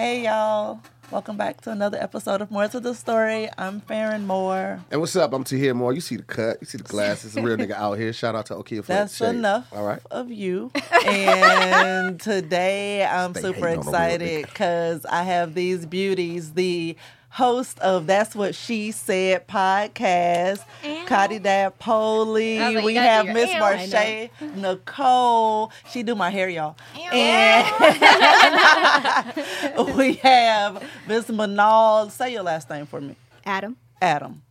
Hey y'all. Welcome back to another episode of Moore to the Story. I'm Farron Moore. And what's up? I'm Tahir Moore. You see the cut, you see the glasses. A real nigga out here. Shout out to Okia for That's that enough All right. of you. And today I'm Stay super hating on a real excited because I have these beauties, the host of That's What She Said podcast, Ew. Cotty Dad Polly. Like, we have Miss ew. Marche Nicole. She do my hair, y'all. Ew. And we have Miss Manal. Say your last name for me. Adam. Adam.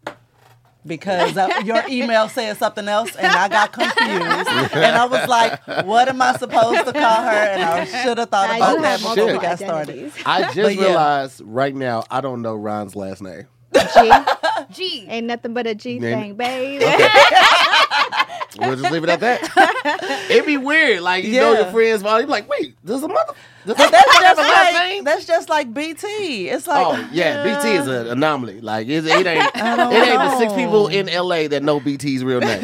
Because uh, your email said something else and I got confused. and I was like, what am I supposed to call her? And I should have thought Now about you that before we got started. I just But yeah. realized right now I don't know Ron's last name. G. G. Ain't nothing but a G Name- thing, baby. We'll just leave it at that. It'd be weird. Like you know your friends, but you're like, wait, there's a mother. Does But that's have just a like name? that's just like BT. It's like Oh yeah, BT is an anomaly. Like it, it ain't it don't ain't the six people in LA that know BT's real name.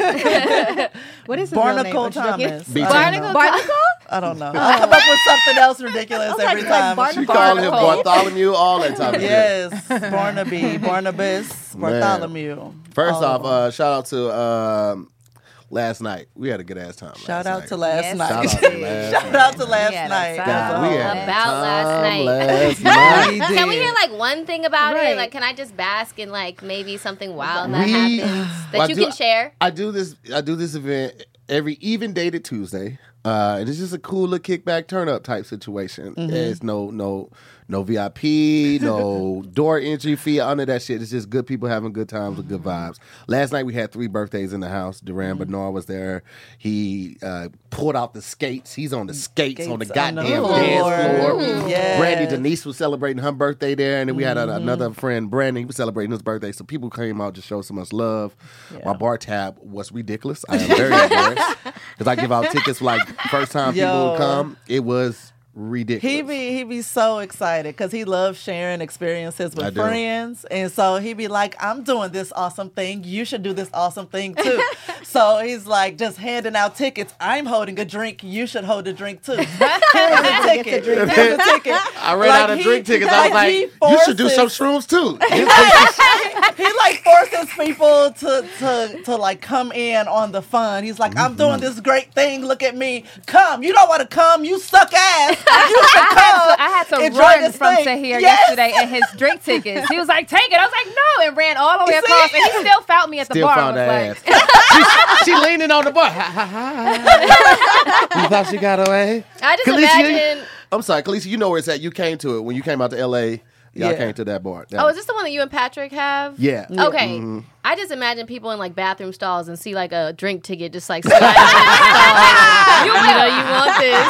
what is his Barnacle real name? What you looking- Thomas. BT. I don't know. Barnacle Barnacle? I don't know. I come up with something else ridiculous every like time. Barnacle. She called him Bartholomew, all that type of shit. Yes, Barnaby, Barnabas, Man. Bartholomew. First off, of uh, shout out to um, last night. We had a good ass time. shout out night. to last Yes, night. Shout out to last Shout night. out to last night. God, we had About last night. Last night. Can we hear like one thing about Right. it? Like, can I just bask in like maybe something wild that We- happens that Well, you do- can share? I do this. I do this event every even dated Tuesday. Uh, and it's just a cool little kickback turn up type situation. There's no no no VIP, no door entry fee, none of that shit. It's just good people having good times with good vibes. Last night we had three birthdays in the house. Duran mm-hmm. Bernard was there. He uh, pulled out the skates. He's on the skates, on the Skates on the goddamn dance floor. Mm-hmm. Ooh. Yes. Brandy Denise was celebrating her birthday there, and then we had a, mm-hmm. another friend, Brandon. He was celebrating his birthday, so people came out to show so much love. My bar tab was ridiculous. I am very embarrassed because I give out tickets for like first time people would come. It was ridiculous. He be he be so excited because he loves sharing experiences with friends, and so he be like, "I'm doing this awesome thing. You should do this awesome thing too." so he's like just handing out tickets. I'm holding a drink. You should hold a drink too. Here's a ticket. Here's a ticket. I ran Like, out of he- drink tickets. I was like, like, you should do some forces- shrooms too. he like forces people to to to like come in on the fun. He's like, I'm doing this great thing. Look at me. Come. You don't want to come. You suck ass. You should I had to, I had to run this from thing. Tahir Yes. yesterday and his drink tickets. He was like, "Take it." I was like, "No," and ran all the way You see? across. And he still found me at the Still bar. found I her was ass. she, she leaning on the bar. Ha, ha, ha. you thought she got away? I just Khaleesi, you- imagine. I'm sorry, Khaleesi, you know where it's at. You came to it when you came out to LA. Y'all Yeah. came to that bar. That Oh, is this the one that you and Patrick have? yeah. Okay. Mhm. I just imagine people in like bathroom stalls and see like a drink ticket just like sliding in the stall. you know you want this.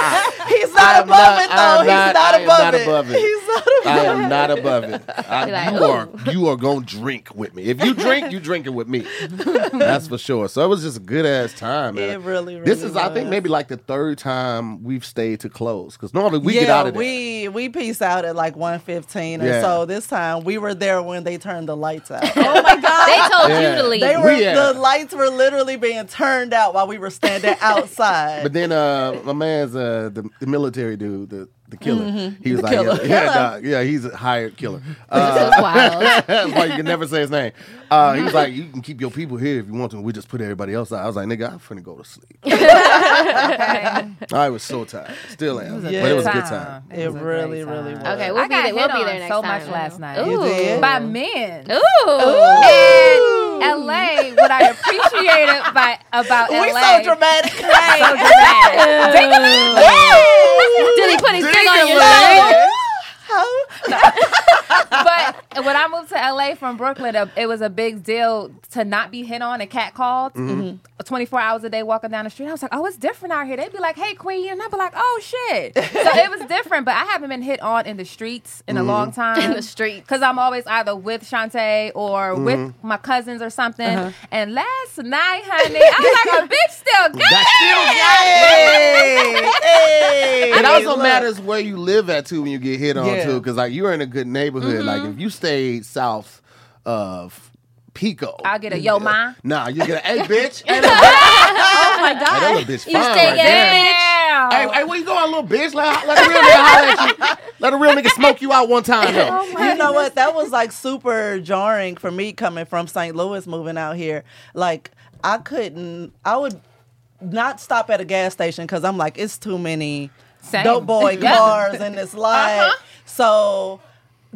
He's I not am above not- it I though. am He's not- not, above, not it. above it. He's not above I am not above it. I, like, you are you are gonna drink with me. If you drink, you drinking with me. That's for sure. So it was just a good ass time, man. It really, really This really is, I think, maybe like the third time we've stayed to close because normally we yeah, get out of there. we we peace out at like 1.15 and Yeah. so this time we were there when they turned the lights out. Oh my God. They told Yeah. you to leave. They were We, uh, the lights were literally being turned out while we were standing outside. But then uh, my man's uh, the, the military dude, the the killer. He was The like, killer. yeah, yeah, Killer. nah, yeah, he's a hired killer. this Uh, is wild. That's why you can never say his name. Uh, he was like, you can keep your people here if you want to. We just put everybody else out. I was like, nigga, I'm finna go to sleep. I was so tired. Still am. a but it was a good good time. It was a really, great really was. Okay, we'll I be got there. We'll be there next so time. much last night. Ooh. You did? by men. Ooh. And LA, what I appreciated by about we LA. so dramatic. So dramatic. Did he put his thing on your Ding-a-ling. but when I moved to LA from Brooklyn, it was a big deal to not be hit on and catcalled. Mm-hmm. 24 hours a day walking down the street. I was like, oh, it's different out here. They'd be like, hey, queen. And I'd be like, oh, shit. so it was different, but I haven't been hit on in the streets in a Mm-hmm. long time. In the street. Because I'm always either with Shantae or Mm-hmm. with my cousins or something. Uh-huh. And last night, honey, I was like, a bitch still got That's still hey, hey. It also Look. matters where you live at too when you get hit on Yeah. Too, because like you're in a good neighborhood. Mm-hmm. Like if you stayed south of Pico, I'll get a yo, ma. Nah, you get a hey bitch. Hey, Oh my that God. little bitch You fine stay right at there. it, Damn. Wow. Hey, hey, where you going, little bitch? Let, let a real nigga holler at you. Let a real nigga smoke you out one time, though. you know what? That was like super jarring for me coming from St. Louis, moving out here. Like I couldn't. I would not stop at a gas station because I'm like, it's too many Same. dope boy Yeah. cars in this light. Uh-huh. So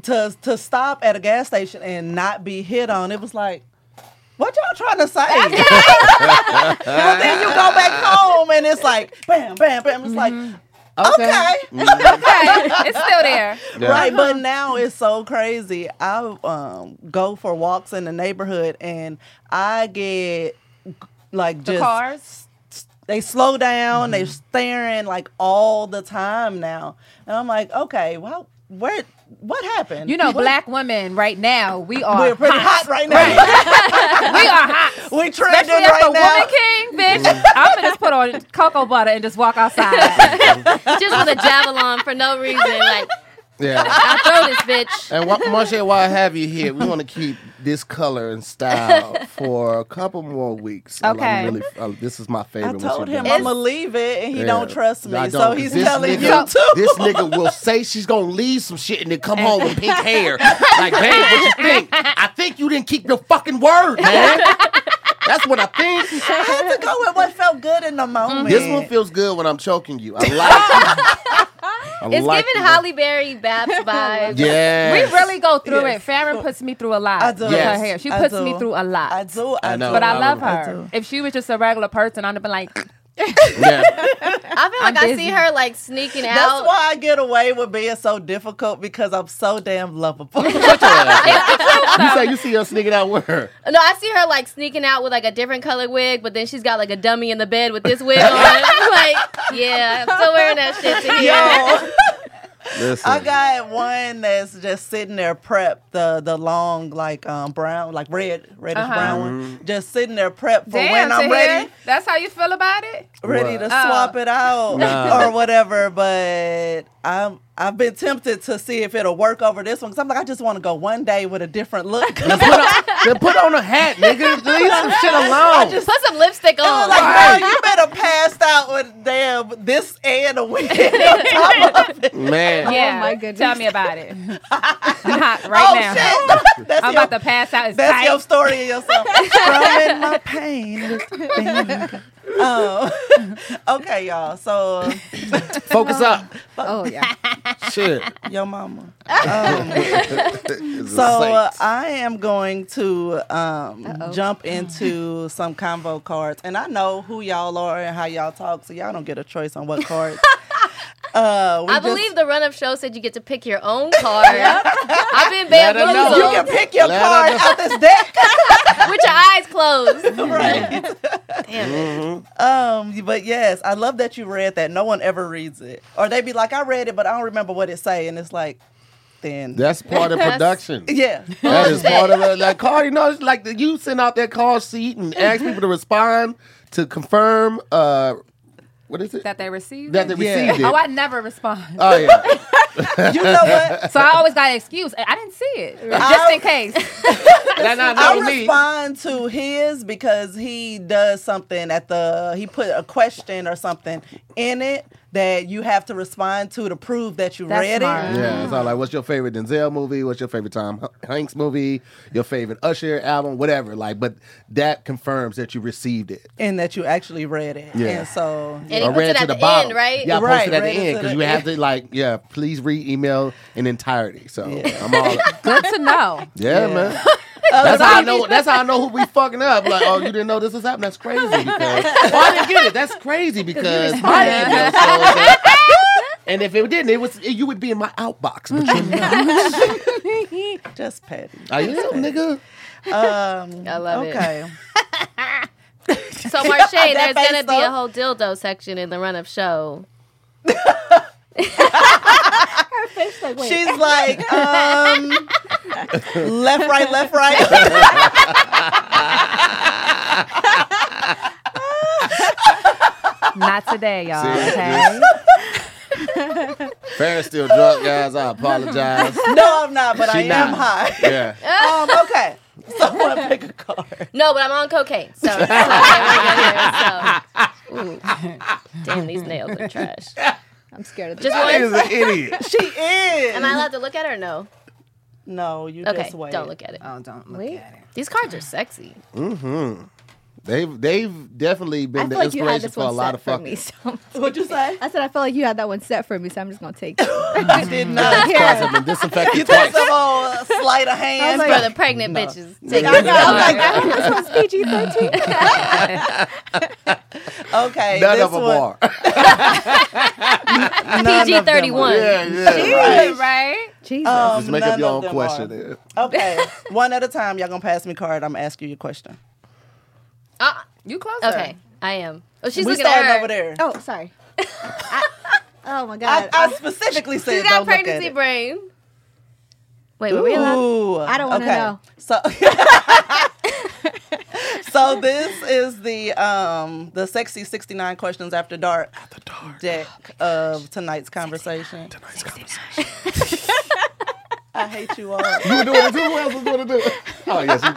to to stop at a gas station and not be hit on, it was like. What y'all trying to say? but then you go back home and it's like bam, bam, bam. It's like okay, Okay, it's still there. Yeah. right. But now it's so crazy. I um, go for walks in the neighborhood and I get like The just cars. they slow down. Mm-hmm. They're staring like all the time now, and I'm like, okay, well, where? What happened? You know, What- black women right now, we are We're pretty hot, right now. we are hot. we trending Especially right now. woman king, bitch. I'm gonna just put on cocoa butter and just walk outside. Just with a javelin for no reason. Like, Yeah. I throw this bitch. And what, Marsha, while I have you here, we want to keep this color and style for a couple more weeks. And I'm Okay. really, uh, this is my I favorite. what told you're him doing. I'm gonna leave it, and he Yeah. don't trust me, I so don't, he's this telling nigga, you too. This nigga will say she's gonna leave some shit and then come home with pink hair. Like, babe, what you think? I think you didn't keep your fucking word, man. That's what I think. I had to go with what felt good in the moment. This one feels good when I'm choking you. I like it. I It's like giving it. Halle Berry Babs vibes. Yeah. we really go through Yes. it. Farron puts me through a lot. I do. with Yes. her hair. She I puts do. me through a lot. I do. I, I know. But I I love do. I her. do. If she was just a regular person, I'd have been like, Yeah. I feel like I see her like sneaking out. That's why I get away with being so difficult because I'm so damn lovable. You say you see her sneaking out with her. No, I see her like sneaking out with like a different color wig, but then she's got like a dummy in the bed with this wig on. like, yeah, I'm still wearing that shit Tahir. Yo, Listen. I got one that's just sitting there prepped, the the long like um brown, like red, reddish Uh-huh. brown one, just sitting there prepped for damn, when I'm Tahir, ready, That's how you feel about it? ready to What? swap it out Nah. or whatever. But I'm I've been tempted to see if it'll work over this one because I'm like I just want to go one day with a different look. Then put, on, then put on a hat, nigga. Leave some shit alone. Just put some lipstick on. like, girl, you better passed out with damn this and a wig on top of it. Man. Yeah. Oh my goodness. Tell me about it. I'm hot right oh now. shit, that's I'm your, about to pass out. It's that's tight. your story in yourself. Strumming my pain. With finger. Oh, okay, y'all. So, Focus up. Oh yeah. Shit. your mama. It's a So uh. I am going to um, jump into some convo cards, and I know who y'all are and how y'all talk, so y'all don't get a choice on what cards. Uh, we I just- believe the run up show said you get to pick your own card. I've been Let her know. you can pick your Let card her know. out this deck. with your eyes closed. right. Damn it. Um, but yes, I love that you read that. No one ever reads it, or they'd be like, "I read it, but I don't remember what it say," and it's like, then That's part of production. yeah, That is part of it. Like Cardi, you know, it's like the, you send out that call sheet and ask people to respond to confirm. Uh, what is it? that they received. That they it? Yeah. received it. Oh, I never respond. oh yeah. you know what? so I always got an excuse. I didn't see it, just in case. That not I know me. respond to his because he does something at the he put a question or something in it that you have to respond to to prove that you That's read smart. it. Yeah, mm-hmm. it's all like, what's your favorite Denzel movie? What's your favorite Tom Hanks movie? Your favorite Usher album? Whatever. Like, but that confirms that you received it. And that you actually read it. Yeah. And so And he Or puts read it to at the, the bottom, end, right? Yeah, I Right, posted at the end because the you have to like, yeah, please read email in entirety. So I'm all, Good to know. yeah, Yeah. man. That's how I know. That's how I know who we fucking up. Like, oh, you didn't know this was happening. That's crazy. Because oh, I didn't get it. That's crazy because my email shows that. And if it didn't, it was you would be in my outbox. But you're not. just petty. I am, nigga. Um, I love it. okay. So Marche, there's gonna be a whole dildo section in the run up show. Fish like, wait. She's like, um, left, right, left, right. Not today, y'all. See, Okay. Farron's still drunk, guys. I apologize. No, I'm not, but She I am not. high. Yeah. Um, okay. Someone pick a card. No, but I'm on cocaine, so, so, okay, we're good here, so. Damn, these nails are trash. I'm scared of this. Just That one. is an idiot. She is. Am I allowed to look at her? no? No, you Okay, just wait. don't look at it. Oh, don't look Wait. at it. These cards are sexy. Mm-hmm. They've they've definitely been the like inspiration for a lot of for fucking. me. So What'd you say? I said I felt like you had that one set for me, so I'm just gonna take it. I did not. These cards have been disinfected You took twice. some old sleight of hand. like- For the pregnant bitches. Take I it. know, I'm like, this one's PG thirteen. okay, None this of them one, are. none of them PG-31. are. yeah, yeah. Right. Right? Jesus. Um, Just make up your own question. are. Okay, one at a time. Y'all gonna pass me card. I'm gonna ask you your question. Ah, You closer. okay, I am. Oh, she's we looking at her. over there. oh, sorry. I- oh my god. I specifically said She's got don't look at pregnancy it. brain. Wait, were we allowed? I don't wanna okay. know. So, so this is the um the sexy sixty nine questions after dark, deck of tonight's conversation. Tonight's conversation. I hate you all. You were doing it too. Who else was doing it? Oh yes, you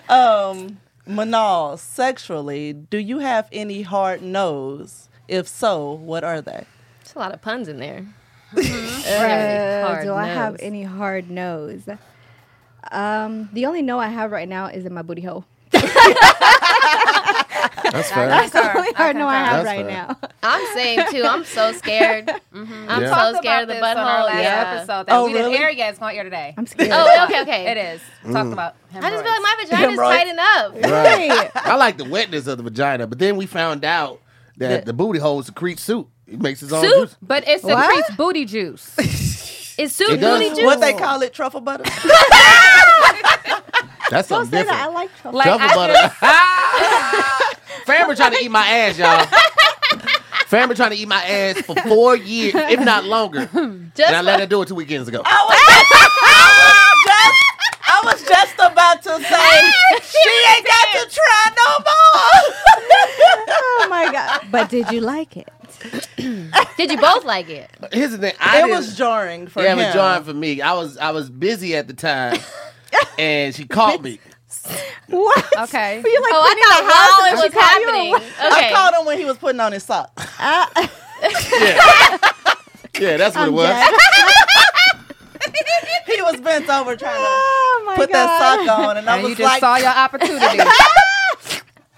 did. Um, Manal, sexually, do you have any hard no's? If so, what are they? There's a lot of puns in there. Uh, Hard do I have any hard nose? Um, the only no I have right now is in my booty hole. That's fair. That's the only hard no I have That's right fair. now. I'm saying too. I'm so scared. Mm-hmm. I'm Yeah. so scared of the about this on our butthole. last Yeah. episode that Oh, we didn't really? air yet. It's going to air today. I'm scared. Oh, okay, okay. It is. Talked mm. about I just feel like my vagina's Hemorrhoids. tighten up. Right. I like the wetness of the vagina, but then we found out that the booty hole secretes soup. It makes its own Soup? juice. But it What? secretes booty juice. Is soup It does. booty juice? What they call it, truffle butter? That's Don't something say that. I like truffle. Like, Truffle I butter. Family trying to eat my ass, y'all. Family trying to eat my ass for four years, if not longer. Just And I let her do it two weekends ago. I was just about to say ah, she ain't got to try no more. Oh my god! But did you like it? Did you both like it? Here's the thing. I it was jarring for yeah, him. it was jarring for me. I was I was busy at the time, and she caught me. What? Okay. Were you're like Oh, cleaning I the house thought and while it was caught you or happening. what? I called him when he was putting on his socks. Yeah, yeah, that's what I'm it was. He was bent over trying to Oh put god! that sock on, and I And you was just like, saw your opportunity.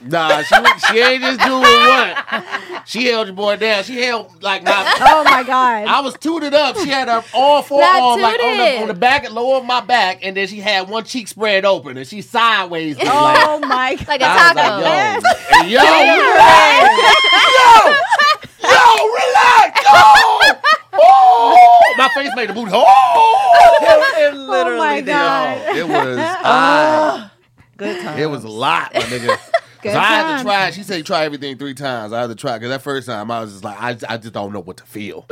Nah, she she ain't just doing one. She held your boy down. She held like my. Oh my god! I was tooted up. She had her all four Not arms like on the, on the back and lower of my back, and then she had one cheek spread open, and she sideways. was like, oh my god! Like a I taco. like, yo, yo, yo, relax, yo. Oh, my face made the booty. Oh, it literally Oh my did. God. it was. Ah, good time. It was a lot, my nigga. Good so I had to try. She said try everything three times. I had to try because that first time I was just like, I, I just don't know what to feel.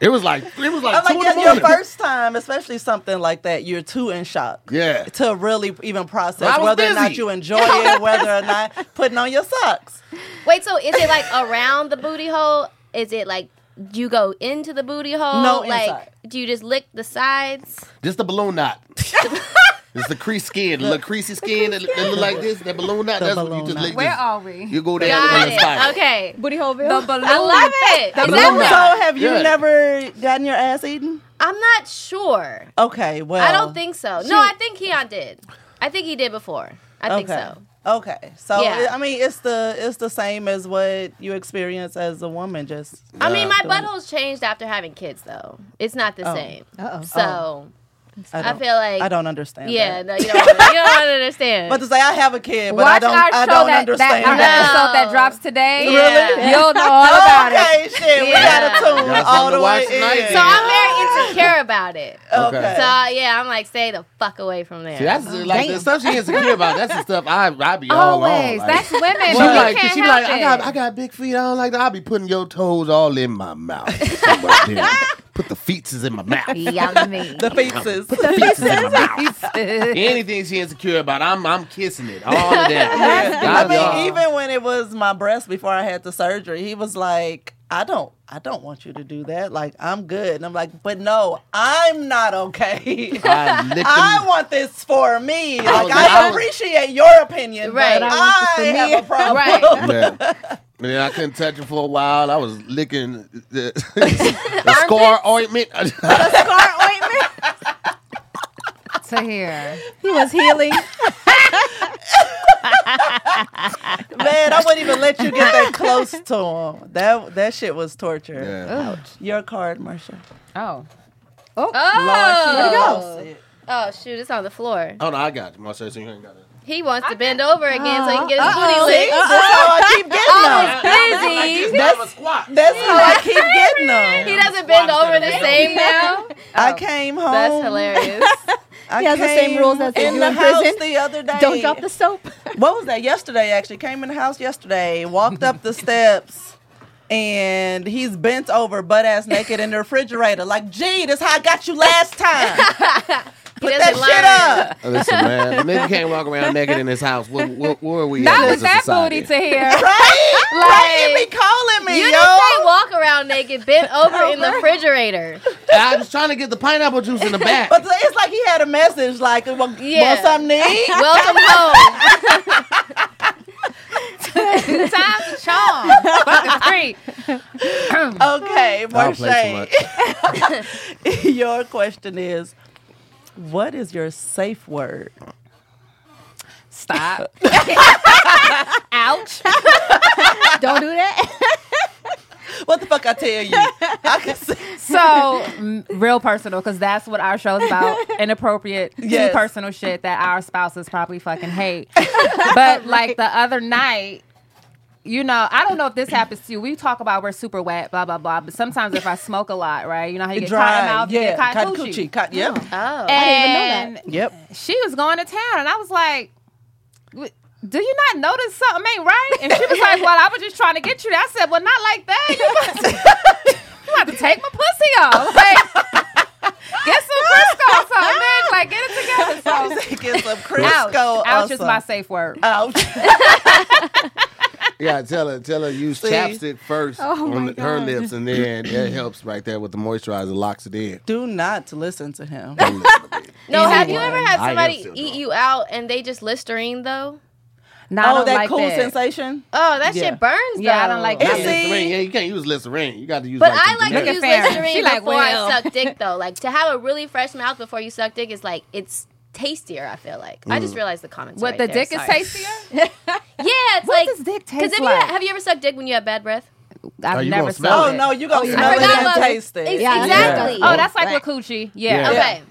it was like it was like I'm two like, in the yeah, your first time, especially something like that, you're too in shock. Yeah. To really even process I was whether or not you enjoy it, whether or not putting on your socks. Wait, so is it like around the booty hole? Is it like do you go into the booty hole? No, like inside. do you just lick the sides? Just the balloon knot. it's the crease skin, the little creasy skin that, that look like this. That balloon knot. The That's what you just knot. lick. Where this. are we? You go there Got and it's it. Okay. Booty hole The balloon. I love it. The balloon So have you Yeah. never gotten your ass eaten? I'm not sure. Okay, well I don't think so. No, I think Keon did. I think he did before. I think okay. so. Okay, so Yeah. I mean, it's the it's the same as what you experience as a woman. Just I mean, uh, my Doing it. butthole's changed after having kids, though. It's not the Oh. same. Uh-oh. So oh. I, I don't, feel like I don't understand. Yeah, that. no, you don't. You don't understand. But to say I have a kid, but Watch I don't our show I don't that, understand that, our that. episode that drops today. Yeah. You'll know all about it. okay, shit, we Yeah. gotta tune all the way in. so I'm very insecure about it. okay. Okay. So yeah, I'm like, stay the fuck away from there. See, that's like the stuff she insecure about. That's the stuff I I be all on. Always. Like, That's women. she like can't she like I got I got big feet. I don't like that. I be putting your toes all in my mouth. That's what I did. Put the feetses in my mouth. Yummy. the faces. Feetses in my mouth. Anything she insecure about, I'm I'm kissing it. All of that. I mean, y'all. even when it was my breast before I had the surgery, he was like, I don't I don't want you to do that. Like I'm good. And I'm like, but no, I'm not okay. I I want this for me. Like was- I, I was- appreciate your opinion, Right. but But I want this for I have a problem. Right. Yeah. And then I couldn't touch it for a while. I was licking the, the scar ointment. The scar ointment. Tahir. He was healing. Man, I wouldn't even let you get that close to him. That that shit was torture. yeah. Your card, Marsha. Oh. Oh. Lost it. Oh shoot, it's on the floor. Oh no, I got you. My sister, you ain't got it. He wants to bend over again so he can get his booty See, licked. that's how I keep getting Oh, them. he's busy. That's, squat. that's how I keep getting them. He doesn't bend over the same now. Oh, I came home. That's hilarious. I He has the same came rules as in you the in house prison. the other day. Don't drop the soap. What was that? Yesterday, actually, came in the house yesterday. Walked up the steps, and he's bent over, butt ass naked in the refrigerator. Like, gee, this how I got you last time. He Put that shit up. Listen, man, the nigga can't walk around naked in his house. Where, where, where are we Not at with as a that society? booty Tahir. Right? right? You Like- be calling me, You yo. didn't say walk around naked, bent over in the refrigerator. I was trying to get the pineapple juice in the back. But it's like he had a message, like, want, Yeah. want something to eat? Welcome home. Two times a charm. Fucking three. Okay, I'll Marsha. your question is, what is your safe word? Stop. Ouch. Don't do that. What the fuck I tell you? I can say, So, mm, real personal, because that's what our show's about. Inappropriate, Yes. too personal shit that our spouses probably fucking hate. but like the other night, you know, I don't know if this happens to you. We talk about we're super wet, blah blah blah. But sometimes if I smoke a lot, right? You know how you get cotton mouth, you yeah, get cotton cotton coochie. coochie, cotton, yep, Oh. And yep. she was going to town, and I was like, "Do you not notice something ain't right?" And she was like, "Well, I was just trying to get you." I said, "Well, not like that. You about to, you about to take my pussy off. Like, get some Crisco, or something, bitch. Like, get it together." So, Get some ouch, Crisco. ouch or is my something. safe word. Ouch. Yeah, tell her, tell her use See? chapstick first Oh on the- her lips, and then it helps right there with the moisturizer, locks it in. Do not listen to him. Don't listen to. No, have you ever had somebody eat drunk. you out and they just Listerine though? No, I oh, that like cool that. sensation. Oh, that Yeah. shit burns though. Yeah, I don't like Is Not it? Listerine. Yeah, you can't use Listerine. You got to use. But like I the like generic- to use Listerine She like, before well. I suck dick though. Like to have a really fresh mouth before you suck dick is like it's tastier. I feel like. I Mm. just realized the comments. What right the there, dick is tastier? Yeah, it's What like does dick taste Because have, like? you, have you ever sucked dick when you have bad breath? I've Oh, never gonna smell smelled Oh no, you gonna yeah. smell I it forgot and about- taste it. Ex- Yeah. exactly. Oh, that's like Right. with coochie. Yeah. Yeah. Okay.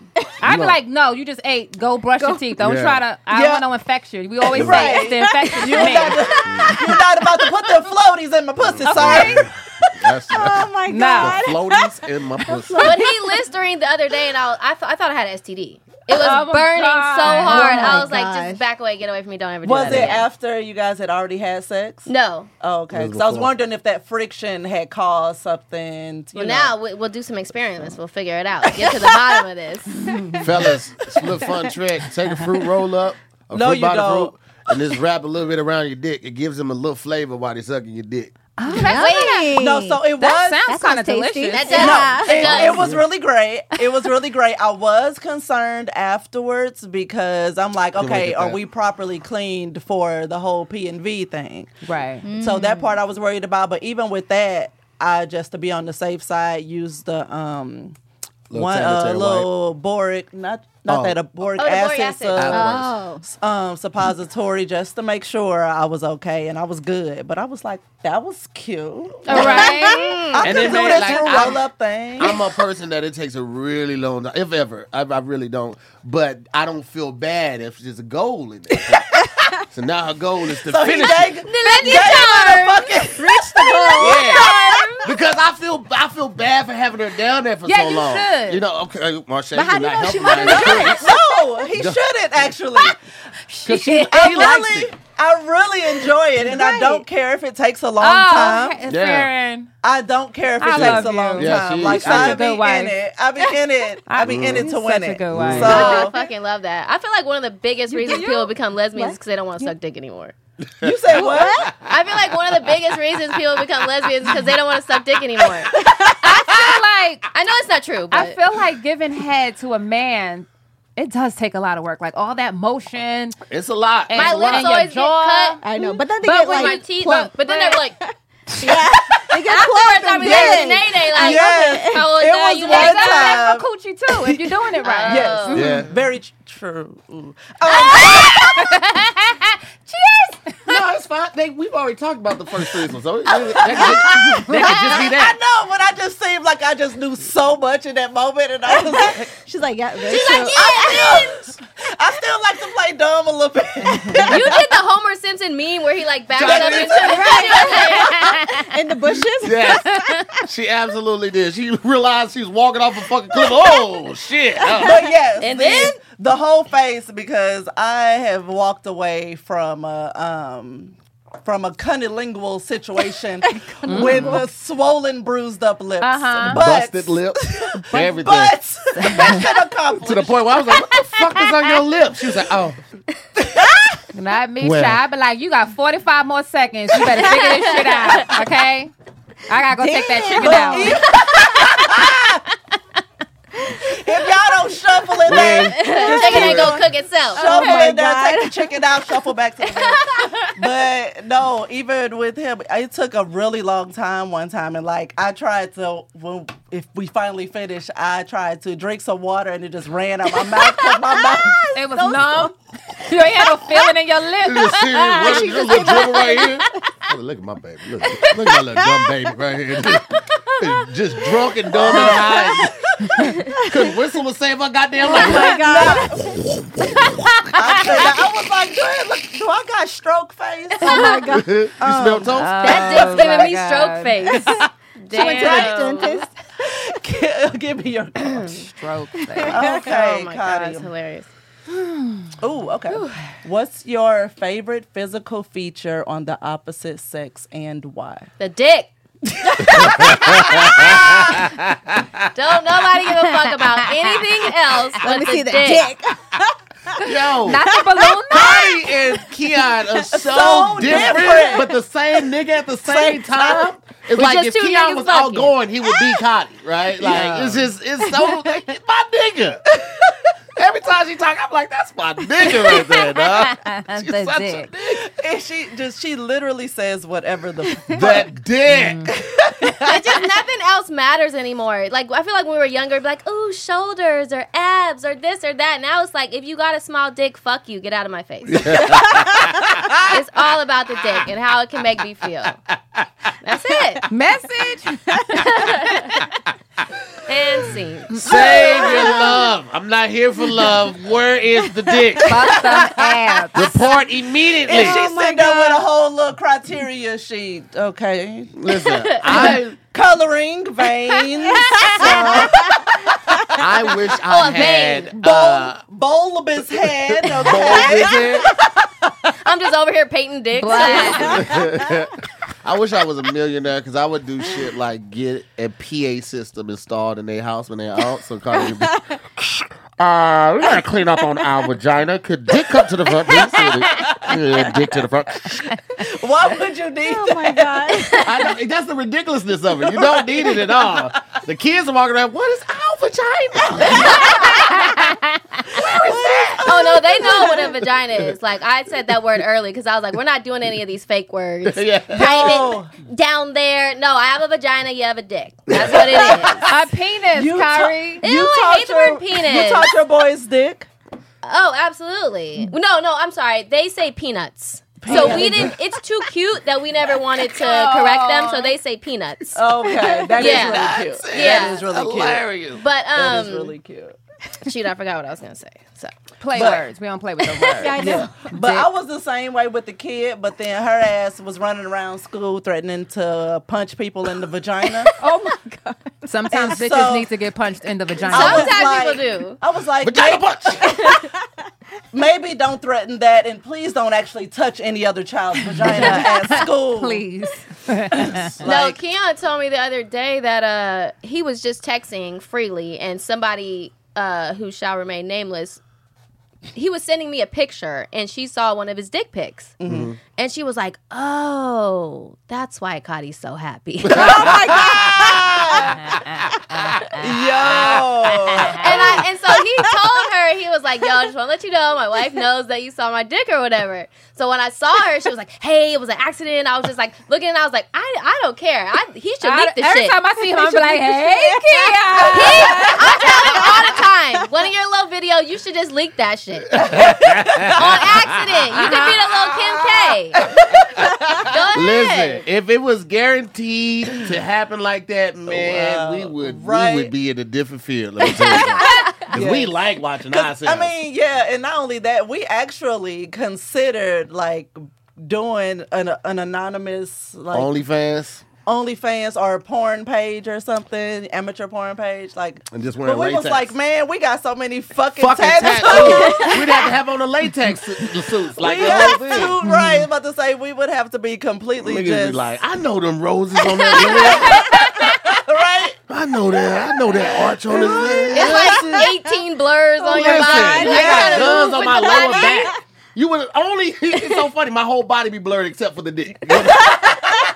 I'd be like, no, you just ate. Go brush your teeth. Don't Yeah. try to. I Yeah. don't want to infect you. We always say Right. it's the infection You for me. not, you're not about to put the floaties in my pussy, Okay. sir. That's Oh my No. god. floaties in my pussy. But he Listerine the other day, and I, I, thought I thought I had an STD. It was Oh burning God. so hard. Oh I was like, just back away, get away from me. Don't ever do Was that it again. after you guys had already had sex? No. Oh, okay. It was Because I was wondering if that friction had caused something. You Well, know. now we, we'll do some experiments. We'll figure it out. Get to the bottom of this. Fellas, it's a little fun trick. Take a fruit roll up, a No, fruit you don't. fruit, and just wrap a little bit around your dick. It gives them a little flavor while they're sucking your dick. Nice. No, so it That was. sounds That kind of delicious. That does. No, It it, does. it was really great. It was really great. I was concerned afterwards because I'm like, okay, are we properly cleaned for the whole P and V thing? Right. So that part I was worried about. But even with that, I just to be on the safe side used the um Little one uh, sanitary little boric, not not Oh. that a boric Oh, acid, acid. Oh. um suppository just to make sure I was okay and I was good. But I was like, that was cute. All right. I And could then, do man, this like, for I'm- roll up thing. I'm a person that it takes a really long time, if ever. I, I really don't. But I don't feel bad if there's a goal in it. so now her goal is to so he finish gave, it. Lucky gave her fucking Reach the goal. Yeah. Because I feel I feel bad for having her down there for Yeah, so you long. should. You know, okay, uh, Marsha, But how do you know she helping my wanted experience. No, he shouldn't actually. Because she, I likes really, it. I really enjoy it, and I don't care if it takes a long Oh, time. okay, Yeah. Farron. I don't care if it I takes love a long you. Yeah, time. she- like she's I a be good in wife. it. I be in it. I be in it mm-hmm. to win it. good wife. I fucking love that. I feel like one of the biggest reasons people become lesbians What? is because they don't want to suck dick anymore. You said what? I feel like one of the biggest reasons people become lesbians is because they don't want to suck dick anymore. I feel like I know it's not true, but I feel like giving head to a man, it does take a lot of work. Like all that motion. It's a lot. And- my lips your always get cut. I know, but then they But get like my teeth, plump. but then they're like, yeah, they get afterwards, plump I and be like, big. nay, nay, like, Yes. how old It was you one like That's that? time. for coochie too, if you're doing it right. Oh. Yes. Oh. Yeah. Very tr- true. Ooh. Oh. No, it's fine. They, we've already talked about the first threesome, so that could, that could just be I know, but I just seemed like I just knew so much in that moment, and I was like, She's like, yeah, very She's true. like, yeah, I still like to play dumb a little bit. you did the Homer Simpson meme where he like backs Tried up to- into the in the bushes. Yes, she absolutely did. She realized she was walking off a fucking cliff. Oh shit! Uh, but yes, And the- then? The whole face because I have walked away from a um from a cunnilingual situation with the swollen, bruised up lips, Uh-huh. but busted lips, everything. but mission accomplished. to the point where I was like, "What the fuck is on your lips?" She was like, "Oh, Not me, Well. shy. I be like, you got 45 more seconds. You better figure this shit out, okay? I gotta go take that chicken out. if y'all don't shuffle in there, Chicken ain't gonna cook itself. shuffle oh my in there, take the chicken out, shuffle back to the bed. But no, even with him, it took a really long time one time, and like I tried to, when if we finally finished, I tried to drink some water, and it just ran out my mouth. 'cause my mouth. It was numb. You ain't had no feeling in your this lips. is serious. What is this little dribble right here?" Oh, look at my baby. Look, look at my little dumb baby right here. Just drunk and dumb and high. Couldn't whistle to save her goddamn life. Oh my god. I, said that. I was like, "Dude, look, do I got stroke face? Oh my god. you smell oh toast? That Oh, dick's giving me stroke face. She went to the Damn. dentist. Give me your Stroke. face. okay, Oh my god, Cotty. it's hilarious. Ooh, okay. What's your favorite physical feature on the opposite sex and why? The dick. Don't nobody give a fuck about anything else but Let me the see the dick. dick. Yo. Not the balloon. Connie and Keon are so, So different, different. but the same nigga at the same Same time. It's We're like if two Keon was fucking. outgoing, he would be Connie, right? Like Yeah. it's just it's so like, my nigga. Every time she talk, I'm like, that's my nigga right there, dog. She's The such dick. a dick. And she just she literally says whatever the That dick. It's just nothing else matters anymore. Like I feel like when we were younger, like, ooh, shoulders or abs or this or that. Now it's like, if you got a small dick, fuck you, get out of my face. it's all about the dick and how it can make me feel. That's it. Message. And scene. Save your love. I'm not here for love. Where is the dick? Fuck them abs. Report immediately. and she Oh my sitting there with a whole little criteria sheet. Okay. Listen, I Coloring, veins, I wish Oh, I a vein. had bul- uh, bulbous head. bold Okay. vision. I'm just over here painting dicks. I wish I was a millionaire because I would do shit like get a PA system installed in their house when they're out. So Cardi would be, uh, we gotta clean up on our vagina. Could dick come to the front? Please? Yeah, dick to the front. Why would you need Oh my god. I know, that's the ridiculousness of it. You don't need it at all. The kids are walking around. What is our vagina? oh no, they know what a vagina is. Like I said that word early because I was like, we're not doing any of these fake words. yeah. Oh. Right down there. No, I have a vagina. You have a dick. That's what it is. A penis, You ta- Kyrie. Ew, I hate the word penis. You taught your boys dick. Oh, absolutely. No, no, I'm sorry. They say peanuts. So we didn't. It's too cute that we never wanted to correct them. So they say peanuts. Okay, that is Yeah. really cute. Yeah. That is really cute. hilarious. But um, is really cute. shoot, I forgot what I was gonna say. So Play But- words. We don't play with the words. Yeah, I know. But I was the same way with the kid, but then her ass was running around school threatening to punch people in the vagina. Oh my god. Sometimes And bitches so- need to get punched in the vagina. I was Sometimes like- people do. I was like, Vagina punch. maybe don't threaten that, and please don't actually touch any other child's vagina at school. Please. no, Like- Keon told me the other day that uh he was just texting freely, and somebody uh who shall remain nameless he was sending me a picture, and she saw one of his dick pics, and she was like, "Oh, that's why Cotty's so happy." Yo. And I and so he told her he was like, "Yo, I just want to let you know, my wife knows that you saw my dick or whatever." So when I saw her, she was like, "Hey, it was an accident." I was just like looking, and I was like, "I, I don't care. I, he should I- leak the every shit." Every time I see him, I'm like, hey, He, I tell him all the time, one of your little videos, you should just leak that shit on accident. You could be the little Kim K. Go ahead. Listen, if it was guaranteed to happen like that, man, Wow. we would Right. we would be in a different field. Let me tell you. Because we like watching ourselves. I mean, yeah, and not only that, we actually considered like doing an, an anonymous like OnlyFans OnlyFans or a porn page or something, amateur porn page, like. and just But wearing we latex. was like, man, we got so many fucking, fucking tattoos. We'd have to have on the latex su- suits, like we the whole thing. to, right? I'm about to say we would have to be completely Niggas just be like, I know them roses on that. I know that. I know that arch on his leg. It's like 18 blurs on your body. I got guns on my lower back. You would only. It's so funny. My whole body be blurred except for the dick.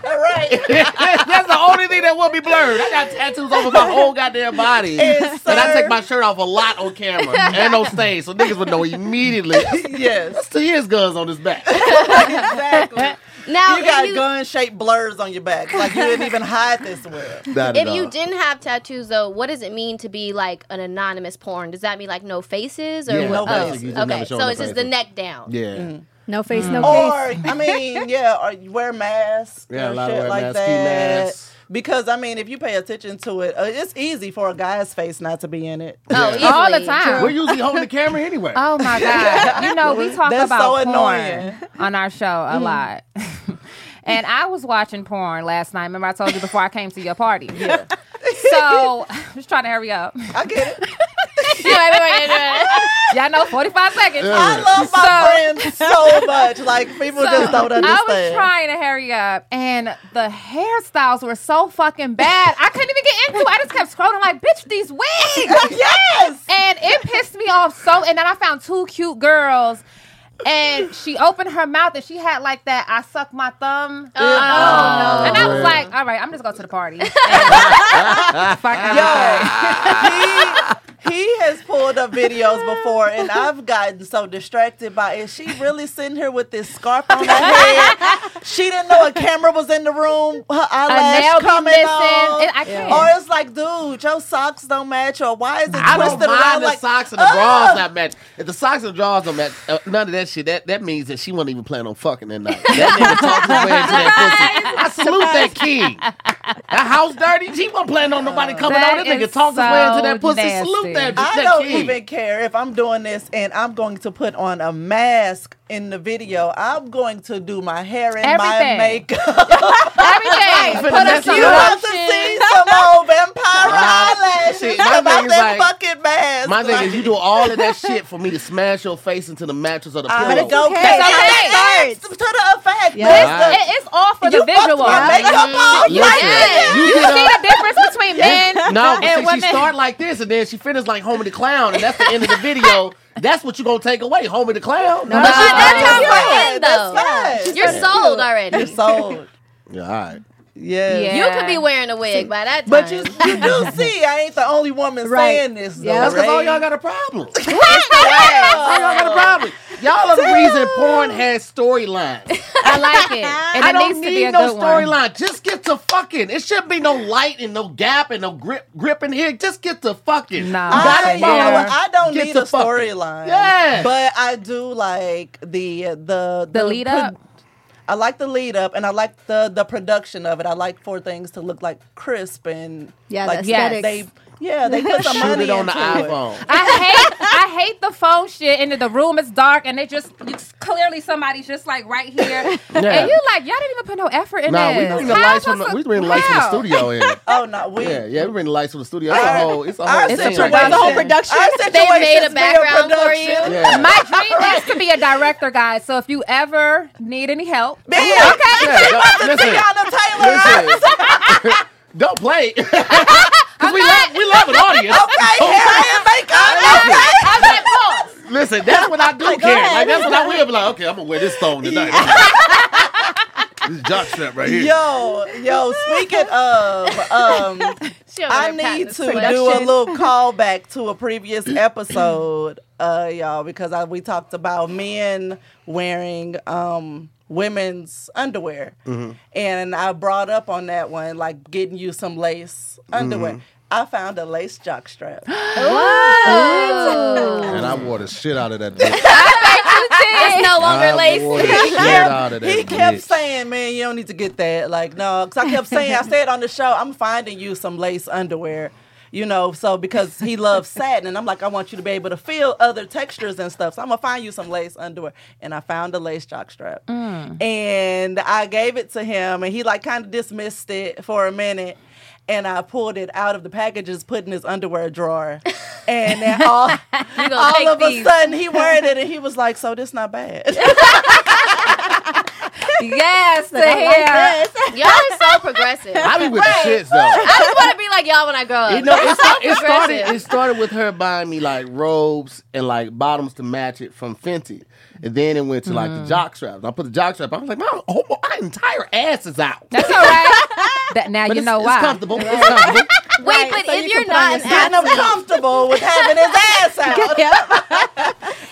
Right. That's the only thing that will be blurred. I got tattoos over my whole goddamn body, Yes, and I take my shirt off a lot on camera and no stains, so niggas would know immediately. yes. That's to his guns on his back. Exactly. Now, You got you, gun shaped blurs on your back. Like you didn't even hide this well. Not if you didn't have tattoos, though, what does it mean to be like an anonymous porn? Does that mean like no faces or Yeah, what? no oh, faces. You just okay, so no it's just the neck down. yeah. Mm-hmm. No face, no face. Or. I mean, yeah, or you wear masks Yeah, a or lot of shit wear like masks, ski that. masks. Because I mean, if you pay attention to it, uh, it's easy for a guy's face not to be in it. Oh, Yeah. All the easily. time. We're usually holding the camera anyway. Oh my god! You know we talk That's about so porn annoying. on our show a lot. And I was watching porn last night. Remember, I told you before I came to your party. Yeah, So, just trying to hurry up. I get it. Yeah, right, right, right. Y'all know, 45 seconds. Yeah. I love my friends so much. Like people just don't understand. I was trying to hurry up, and the hairstyles were so fucking bad. I couldn't even get into it. I just kept scrolling, like, bitch, these wigs. yes. and it pissed me off so. And then I found two cute girls. And she opened her mouth and she had like that I suck my thumb. Oh, um, no. And I was like, all right, I'm just going to the party. Fuck it. Yo, he he has pulled up videos before, and I've gotten so distracted by it. She really sitting here with this scarf on her head. She didn't know a camera was in the room. Her A eyelash nail coming missing. off. It- I can't. Or it's like, dude, your socks don't match, or why is it I don't twisted mind around the like socks and the Ugh! bras not match. If the socks and the drawers don't match, uh, none of that shit. That that means that she wasn't even planning on fucking that night. That nigga talked his way into that pussy. I salute that king. That house dirty. She wasn't planning on nobody coming That on. That nigga is talked his way into that pussy. nasty. Salute that. I that don't king. even care if I'm doing this and I'm going to put on a mask in the video. I'm going to do my hair and Everything. my makeup. Everything. Finna Put a mess up you the have to see some old vampire Right. eyelashes See, my come thing is that like- fucking mask. My thing Like, is, you do all of that shit for me to smash your face into the mattress or the I pillow. don't okay. care. It's okay. It's to the effect. Yeah. That's Right. the- It- it's all for You the visual. my makeup mm-hmm. off. Listen, Like, you You see a- the difference between men No, but and see, she women? start like this, and then she finished like Homie the Clown, and that's the end of the video. That's what you gonna take away, Homie the Clown. No, But that's that's how we're in, though. You're sold already. You're sold. Yeah, all right. Yeah. Yeah. You could be wearing a wig by that time. But you, you do see, I ain't the only woman Right. saying this. Though, Yeah. That's because all right? y'all got a problem. all y'all got a problem. Y'all are the reason porn has storylines. I like it. And I it don't needs to be need a no storyline. Just get to fucking. It shouldn't be no light and no gap and no grip grip in here. Just get to fucking. Nah. You got I, it, you know I don't Get need to a storyline. Yeah. But I do like the the The lead up? I like the lead up, and I like the the production of it. I like for things to look like crisp and Yeah, like the Yes. they aesthetics. Yeah they put some money it on the into it. iPhone. I hate I hate the phone shit and the room is dark and they just you, clearly somebody's just like right here and you like y'all didn't even put no effort in Nah, we this. bring the lights from the, we bring the lights from the studio in. Oh no, we Yeah, yeah, we bring the lights from the studio. It's a whole, it's a whole It's a thing. situation- right The whole production. They made a been background for you? Yeah. My dream is to be a director, guys. So if you ever need any help, Man, Yeah, don't- listen, Teyana Taylor. listen. Don't play. Because we love, we love an audience. Okay, hair and makeup. I was like, pause. Listen, listen, that's what I do care. ahead. Like that's what I will be like. Okay, I'm gonna wear this thong tonight. this jock strap right here. Yo, yo, speaking of, um, I need to sweat. do a little callback to a previous episode, uh, y'all, because I, we talked about men wearing um, women's underwear, mm-hmm. and I brought up on that one like getting you some lace underwear. Mm-hmm. I found a lace jock strap. And I wore the shit out of that bitch. It's no longer I lace. wore the shit out of that he kept bitch. saying, "Man, you don't need to get that." Like, no, because I kept saying, I said on the show, I'm finding you some lace underwear. You know, so because he loves satin, and I'm like, I want you to be able to feel other textures and stuff. So I'm gonna find you some lace underwear, and I found a lace jock strap, and I gave it to him, and he like kind of dismissed it for a minute. And I pulled it out of the packages, put in his underwear drawer, and then all, all of a these. sudden he wearing it, and he was like, "So this not bad." yes, to I like hear. this. Y'all are so progressive. I be with the shits though. I just want to be like y'all when I grow up. You know, it, so it started. It started with her buying me like robes and like bottoms to match it from Fenty, and then it went to like the mm-hmm. jock straps. I put the jock strap. on. I was like, my, whole, my entire ass is out. That's all right. That now But you it's, know it's why. comfortable. It's comfortable. Wait, Right, but so if you you're can put on not your Getting comfortable with having his ass out.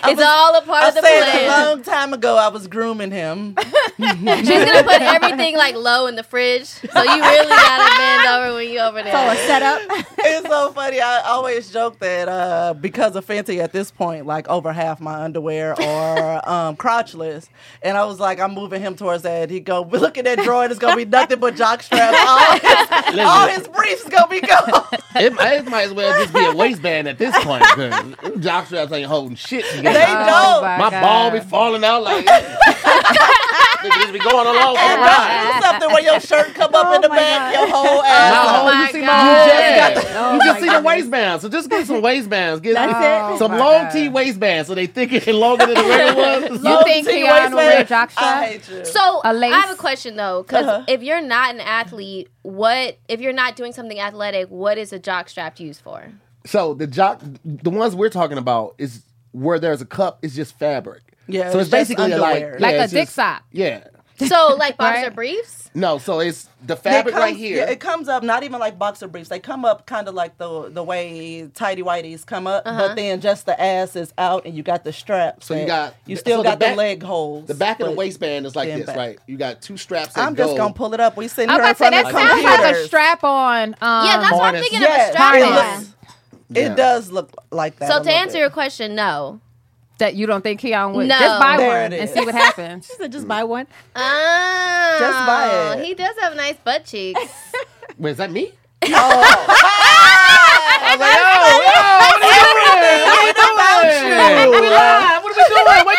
It's all a part I of the said a long time ago I was grooming him. She's gonna put everything like low in the fridge, so you really gotta bend over when you over there. all a there. setup. it's so funny. I always joke that uh, because of Fenty at this point, like over half my underwear are um, crotchless, and I was like, I'm moving him towards that. He go look at that drawer. and It's gonna be nothing but jock straps. All his, all his briefs gonna be gone. It, it might as well just be a waistband at this point. Jock straps ain't holding shit together. They Oh, don't. my my ball be falling out like. Nigga just be going along for the ride. Do something where your shirt come up Oh in the back, God. your whole ass. Oh whole- my you see God. my whole jazz. Oh you just see the goodness. waistbands. So just get some waistbands. Get That's it. some Oh long God. T waistbands so they thicker and longer than the regular ones. You think T Keanu wear waistband. jock I strap? hate you. So A lace? I have a question though, because Uh-huh. if you're not an athlete, what if you're not doing something athletic? What is a jock strap used for? So the jock, the ones we're talking about is where there's a cup. It's just fabric. Yeah, so it's it's, basically like underwear. Like yeah, a it's dick just- sock. Yeah. So like boxer Right. briefs. No, so it's the It fabric comes- right here. Yeah, it comes up not even like boxer briefs. They come up kind of like the the way tidy whities come up, Uh-huh. but then just the ass is out and you got the straps. So you got- you still so got the, back- leg holes. the back of the waistband is like this, back. right? You got two straps. That I'm just go. gonna pull it up. We sitting I'm here in about to say front that of sounds like a strap on. Um, yeah, that's what I'm thinking Yeah, of a strap it, on. Looks- Yeah. it does look like that. So to answer bit. your question, no. that you don't think Keon would. No. Just buy There one and see what happens. So just buy one. Oh, Just buy it. He does have nice butt cheeks. Wait, is that me? I was like, Hey, we live. What are we doing?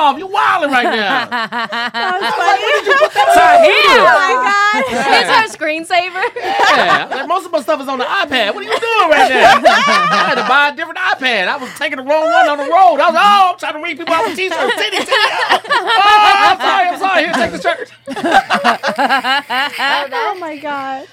Wait till the cameras go off. You wilding right now. He's her screensaver. Yeah, like most of my stuff is on the iPad. What are you doing right now? I had to buy a different iPad. I was taking the wrong one on the road. I was oh, I'm trying to read people off the t-shirt. Titty, titty. Oh, I'm sorry, I'm sorry. Here, take the shirt. Oh, oh my god.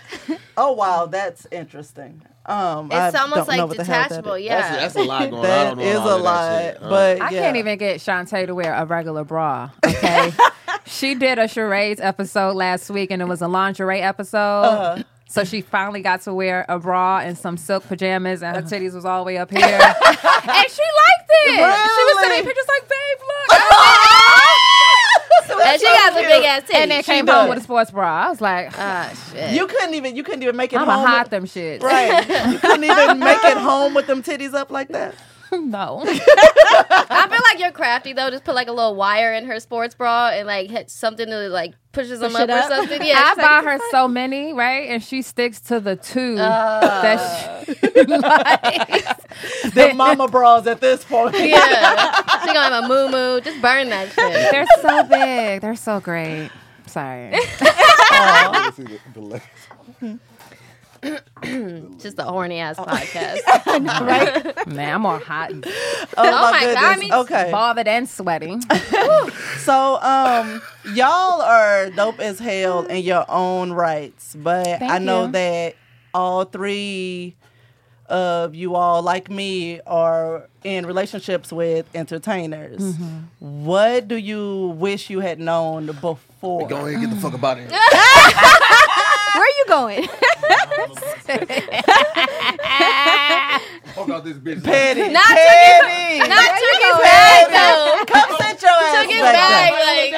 oh wow, that's interesting. Um, I It's almost like what the hell that detachable. Yeah. That's, that's a lot going on. I That don't is a of that lot. Uh, but I yeah. can't even get Shantae to wear a regular bra. Okay, she did a charades episode last week, and it was a lingerie episode. Uh-huh. So she finally got to wear a bra and some silk pajamas, and her Uh-huh. titties was all the way up here, and she liked it. She was sending me pictures like, "Babe, look." And she got the big ass titties. and then She came does. home with a sports bra. I was like, Ah, shit. You couldn't even you couldn't even make it "I'm gonna home. hide with- them shit." Right. You couldn't even make it home with them titties up like that. no. I feel like you're crafty though. Just put like a little wire in her sports bra and like hit something to like pushes them Push up it or something. Yeah, I she's buy like, her so many, right? And she sticks to the two Uh. that she likes. The mama bras at this point. Yeah, she gonna have a moo moo. Just burn that shit. They're so big. They're so great. Sorry. Just a horny ass podcast. Right? Man, I'm all hot and Oh, Oh my my God, I goodness. mean- okay. bothered and sweating. So, um, y'all are dope as hell in your own rights, but Thank I know you. that all three of you all, like me, are in relationships with entertainers. Mm-hmm. What do you wish you had known before? Go ahead and get the fuck about it. Where are you going? Fuck out this bitch. Petty. Not petty. Not took his going? bag though. Come sit your ass Took his back bag. Like,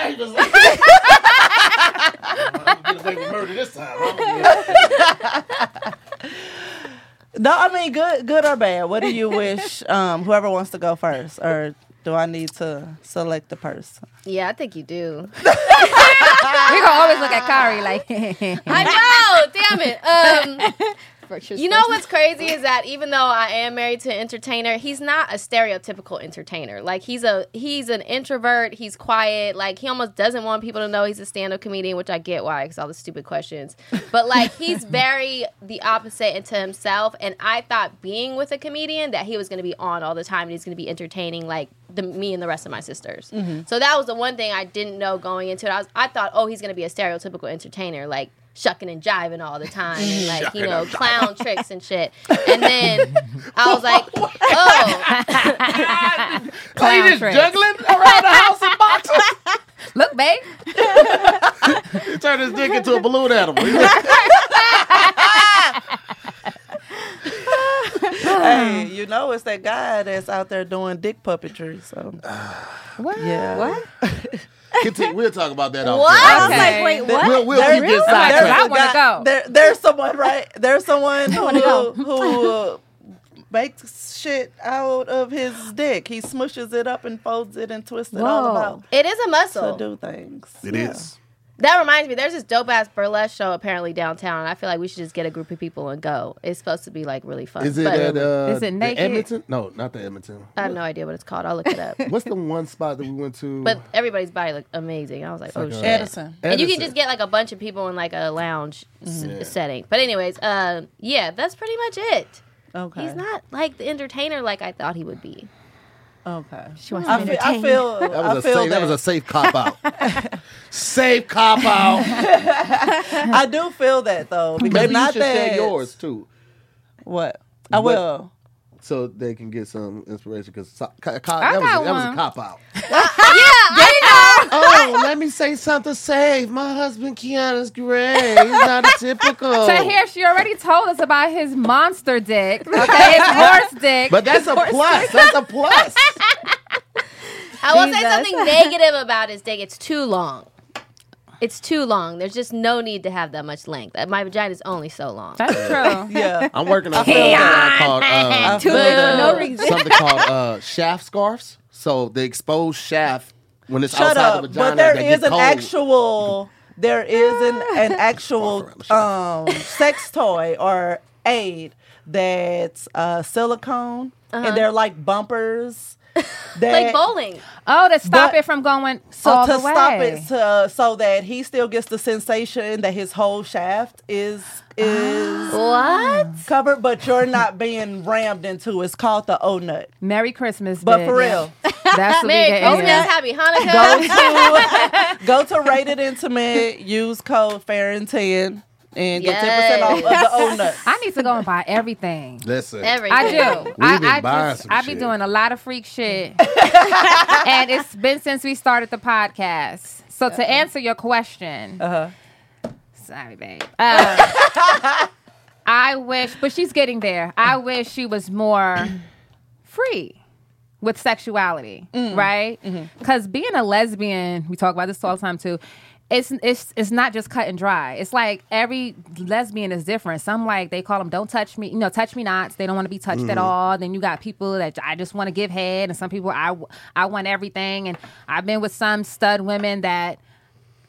I'm gonna get murder this time. I'm gonna get- No, I mean good, good or bad. What do you wish? Um, whoever wants to go first, or do I need to select the person? yeah, I think you do. We're gonna always look at Kari like. I know. Damn it. Um, Virtuous You know what's crazy is that even though I am married to an entertainer, he's not a stereotypical entertainer. Like he's a he's an introvert. He's quiet. Like he almost doesn't want people to know he's a stand-up comedian, which I get why, because all the stupid questions. But like he's very the opposite into himself. And I thought being with a comedian that he was going to be on all the time and he's going to be entertaining like the me and the rest of my sisters. Mm-hmm. So that was the one thing I didn't know going into it. I was I thought, oh, he's going to be a stereotypical entertainer, like shucking and jiving all the time, and like you know clown tricks and shit. And then I was like, oh, he Clown just tricks. juggling around the house in boxes. Look, babe. He turned his dick into a balloon animal. He hey, you know it's that guy that's out there doing dick puppetry. So What? yeah, What? Continue. We'll talk about that. off What? camera. I was Okay. like, wait, what? We'll, we'll There- keep this There's sidetracked. I a wanna go. There, there's someone right. There's someone who wanna go. who makes shit out of his dick. He smushes it up and folds it and twists it all about it is a muscle to do things. It Yeah. is. That reminds me, there's this dope ass burlesque show apparently downtown. I feel like we should just get a group of people and go. It's supposed to be like really fun. Is it but at uh, Is it the naked? Edmonton? No, not the Edmonton. I have no idea what it's called. I'll look it up. What's the one spot that we went to? but everybody's body looked amazing. I was like, oh like shit. Edison. And you can just get like a bunch of people in like a lounge s- Yeah. setting. But anyways, uh, yeah, that's pretty much it. Okay. He's not like the entertainer like I thought he would be. Okay. She wants I to be feel, I feel, That was a feel safe, that was a safe cop out. safe cop out. I do feel that though because Maybe you not should that share yours too, What I But- will. so they can get some inspiration. Because so, co- co- that, was, that was a cop out. yeah, oh, let me say something safe. My husband Keanu's great. He's not a typical. So here, she already told us about his monster dick. Okay, his horse dick. But that's a plus. That's a plus. I will say something negative about his dick. It's too long. It's too long. There's just no need to have that much length. Uh, My vagina is only so long. That's true. Yeah. I'm working on something called uh, Too But, big for uh, no something called uh, shaft scarves. So the exposed shaft when it's Shut outside up. the vagina, But there they is get an cold. actual there is an, an actual Walk around the um, sex toy or aid that's uh, silicone and they're like bumpers. That, like bowling. Oh, to stop But- it from going oh, So all to the way. stop it, to, so that he still gets the sensation that his whole shaft is is What? covered, but you're not being rammed into. It's called the Ohnut. Merry Christmas, But bitch. for real, That's what we Merry get in Christmas, here. Happy Hanukkah. go to go to Rated Intimate. Use code Farron Ten and get ten percent off of Yes. the Ohnut. I need to go and buy everything. Listen, Everything. I do. We've I, been I buying just some I be shit. doing a lot of freak shit, and it's been since we started the podcast. So to answer your question, Uh-huh. sorry, babe. Uh, I wish, but she's getting there. I wish she was more free with sexuality, right? Because being a lesbian, we talk about this all the time too. It's, it's it's not just cut and dry. It's like every lesbian is different. Some like they call them "don't touch me," you know, "touch me nots." They don't want to be touched at all. Then you got people that I just want to give head, and some people I I want everything. And I've been with some stud women that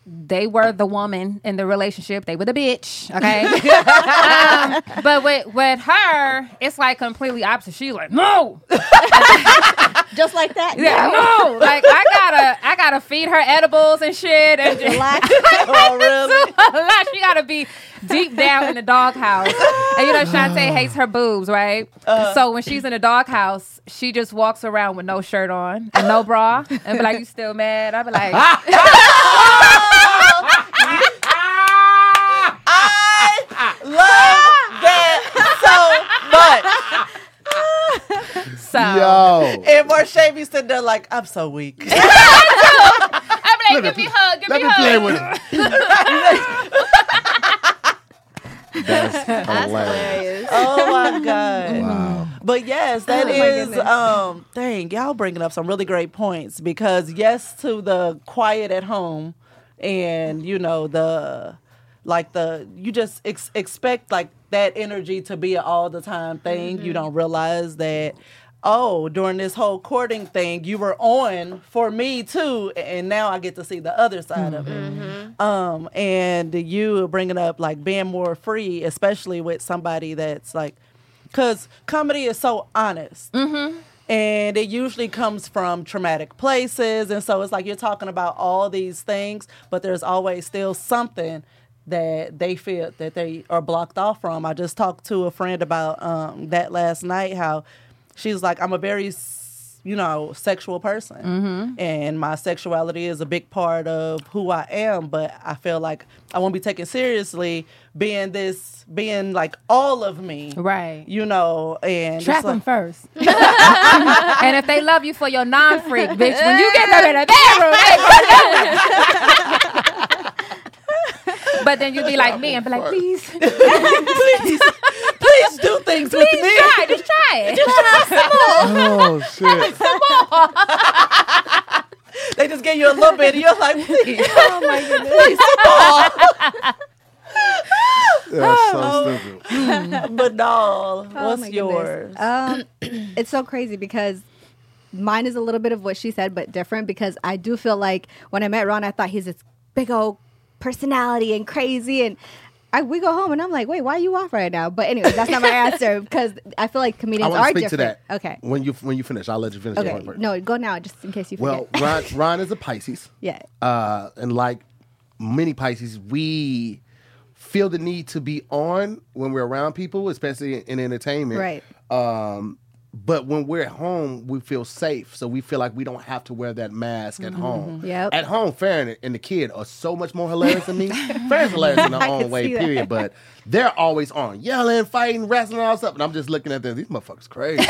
they were the woman in the relationship. They were the bitch. Okay. um, but with with her, it's like completely opposite. She's like, no, Just like that. yeah, no. Like I gotta I gotta feed her edibles and shit and just Relax. Oh, really? a lot. She gotta be deep down in the doghouse. And you know, Shantae oh. hates her boobs, right? Uh. so when she's in the doghouse, she just walks around with no shirt on and no bra and be like, You still mad? I be like, I love that so much. So Yo. And Marsha be sitting there like, I'm so weak. I'm like, give me a hug, give Let me me a play hug. with it. That's hilarious. Hilarious. oh my God. Wow. But yes, that Oh is um dang, y'all bringing up some really great points because yes to the quiet at home and you know the like the you just ex- expect like that energy to be an all the time thing. Mm-hmm. You don't realize that oh, during this whole courting thing, you were on for me too and now I get to see the other side of it. Um and you bringing up like being more free, especially with somebody that's like because comedy is so honest. Mm-hmm. And it usually comes from traumatic places. And so it's like you're talking about all these things, but there's always still something that they feel that they are blocked off from. I just talked to a friend about um, that last night, how she's like, I'm a very, you know, sexual person. Mm-hmm. And my sexuality is a big part of who I am, but I feel like I won't be taken seriously being this, being like all of me Right. you know, and Trap it's like- them first. and if they love you for your non-freak, bitch, when you get them in the bedroom, But then you'd be like me and be like, please, please please, please do things with me. try, just try it. Just try small. Oh shit. They just give you a little bit, and you're like, please. oh my goodness. That's so stupid. but no, Oh what's my goodness. yours? Um, it's so crazy because mine is a little bit of what she said, but different because I do feel like when I met Ron, I thought he's this big old personality and crazy and. I, we go home and I'm like, wait, why are you off right now? But anyway, that's not my answer because I feel like comedians want are to speak different. to that. Okay. When you when you finish, I'll let you finish. Okay. No, go now, just in case you Well, forget. Ron, Ron is a Pisces. yeah. Uh, and like many Pisces, we feel the need to be on when we're around people, especially in entertainment. Right. Um, but when we're at home, we feel safe, so we feel like we don't have to wear that mask at home. Mm-hmm. Yep. At home, Farron and the kid are so much more hilarious than me. Farron's hilarious in her own way, see that. period. But they're always on, yelling, fighting, wrestling, all stuff, and I'm just looking at them. These motherfuckers crazy.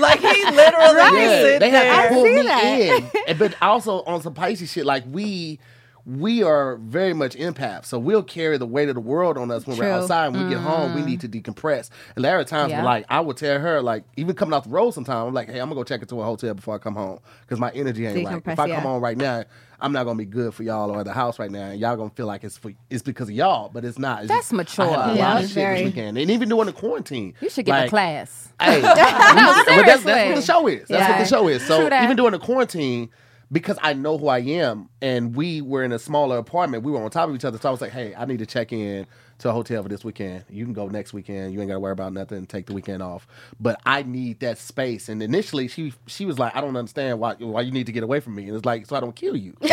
like he literally Yeah, they have to pull me that. in. And- But also on some Pisces shit, like we we are very much empaths. So we'll carry the weight of the world on us when we're outside. When we get home, we need mm. to decompress. And there are times Yeah. where like I would tell her, like, even coming off the road sometimes I'm like, hey, I'm gonna go check into a hotel before I come home. Because my energy ain't right. If I yeah. come home right now, I'm not gonna be good for y'all or the house right now. And y'all gonna feel like it's for it's because of y'all, but it's not. It's That's just- I had mature. a Yeah, lot of shit very. this weekend. And even during the quarantine. You should get a class. Hey, no, but that's, that's what the show is. That's what the show is. So even during the quarantine, because I know who I am, and we were in a smaller apartment, we were on top of each other. So I was like, "Hey, I need to check in to a hotel for this weekend. You can go next weekend. You ain't got to worry about nothing. Take the weekend off. But I need that space." And initially, she she was like, "I don't understand why why you need to get away from me." And it's like, so I don't kill you.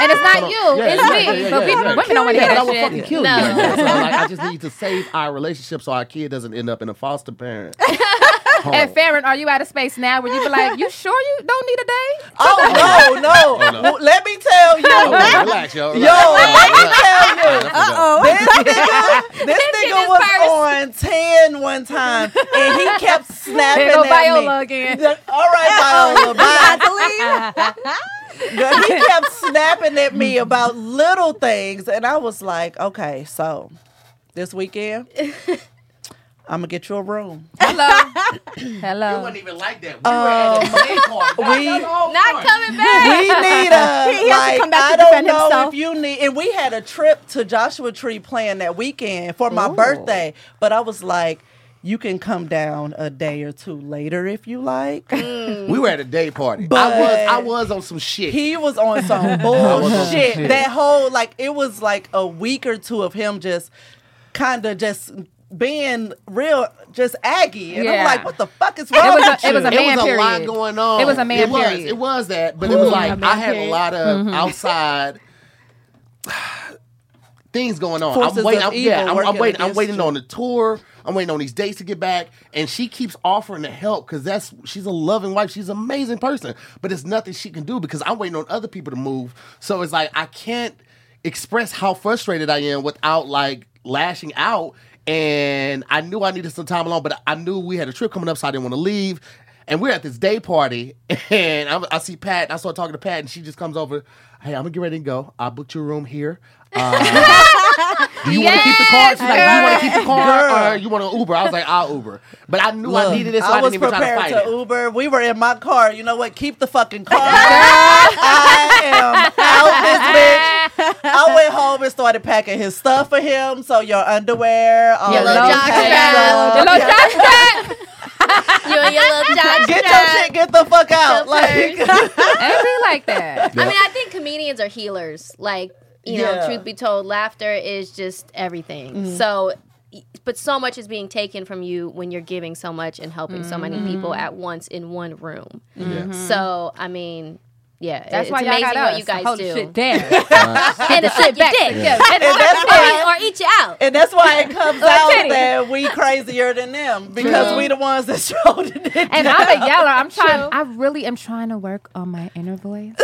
And it's not you, Yeah, it's yeah, me. yeah, but we, yeah, women don't want to hear I that will shit. fucking kill No. you. So I'm like, I just need to save our relationship so our kid doesn't end up in a foster parent. home. And Farron, are you out of space now where you be like, you sure you don't need a day? Oh no, no. no. Well, Let me tell you. Oh, wait, relax, yo. Yo, let me tell you. Uh oh. This nigga, this nigga is was first. on 10 one time and he kept snapping There go at Viola me. again. All right, Viola, bye. I have to. Girl, he kept snapping at me about little things, and I was like, okay, so this weekend, I'm gonna get you a room. Hello. It Hello. wasn't even like that. We were at a day party. Um, we- Not coming back. We need a He has to like come back I to don't know himself. if you need and we had a trip to Joshua Tree planned that weekend for my Ooh. birthday. But I was like, you can come down a day or two later if you like. We were at a day party. But- I was I was on some shit. He was on some was on some bullshit. That whole like it was like a week or two of him just kind of just being real, just aggy, and I'm like, what the fuck is wrong It was a- with it was a it man was a lot period. going on. It was a man it was, period. It was that, but it was like I had a lot of Mm-hmm. outside things going on. Forces I'm waiting. I'm, yeah, I'm, I'm waiting. I'm waiting you. on the tour. I'm waiting on these dates to get back, and she keeps offering to help because that's she's a loving wife. She's an amazing person, but it's nothing she can do because I'm waiting on other people to move. So it's like I can't express how frustrated I am without like lashing out. And I knew I needed some time alone, but I knew we had a trip coming up, so I didn't want to leave. And we're at this day party, and I, I see Pat, and I start talking to Pat, and she just comes over. Hey, I'm gonna get ready to go. I booked your room here. Uh, do you want to keep the car? She's like, do you want to keep the car, or you want to Uber? I was like, I'll Uber. But I knew I needed this, so I I, was didn't even try to prepared fight to it. Uber. We were in my car. You know what? Keep the fucking car. I am out this bitch. I went home and started packing his stuff for him. So your underwear, all Your little already jock strap. Your little Yeah. jock strap. You and your little jock Get your shit. Get the fuck out. Your Like, It be like that. I mean, I think comedians are healers. Like, you know, Yeah. truth be told, laughter is just everything. Mm-hmm. So, but so much is being taken from you when you're giving so much and helping so many people mm-hmm. at once in one room. So, I mean, yeah, That's it's why y'all amazing got what us you to guys hold do. Uh-huh. the shit down. and to suck your dick. Yeah. and that's why. or eat you out. And that's why it comes out that we crazier than them because we the ones that showed it. And I'm a yeller. I'm trying. I really am trying to work on my inner voice.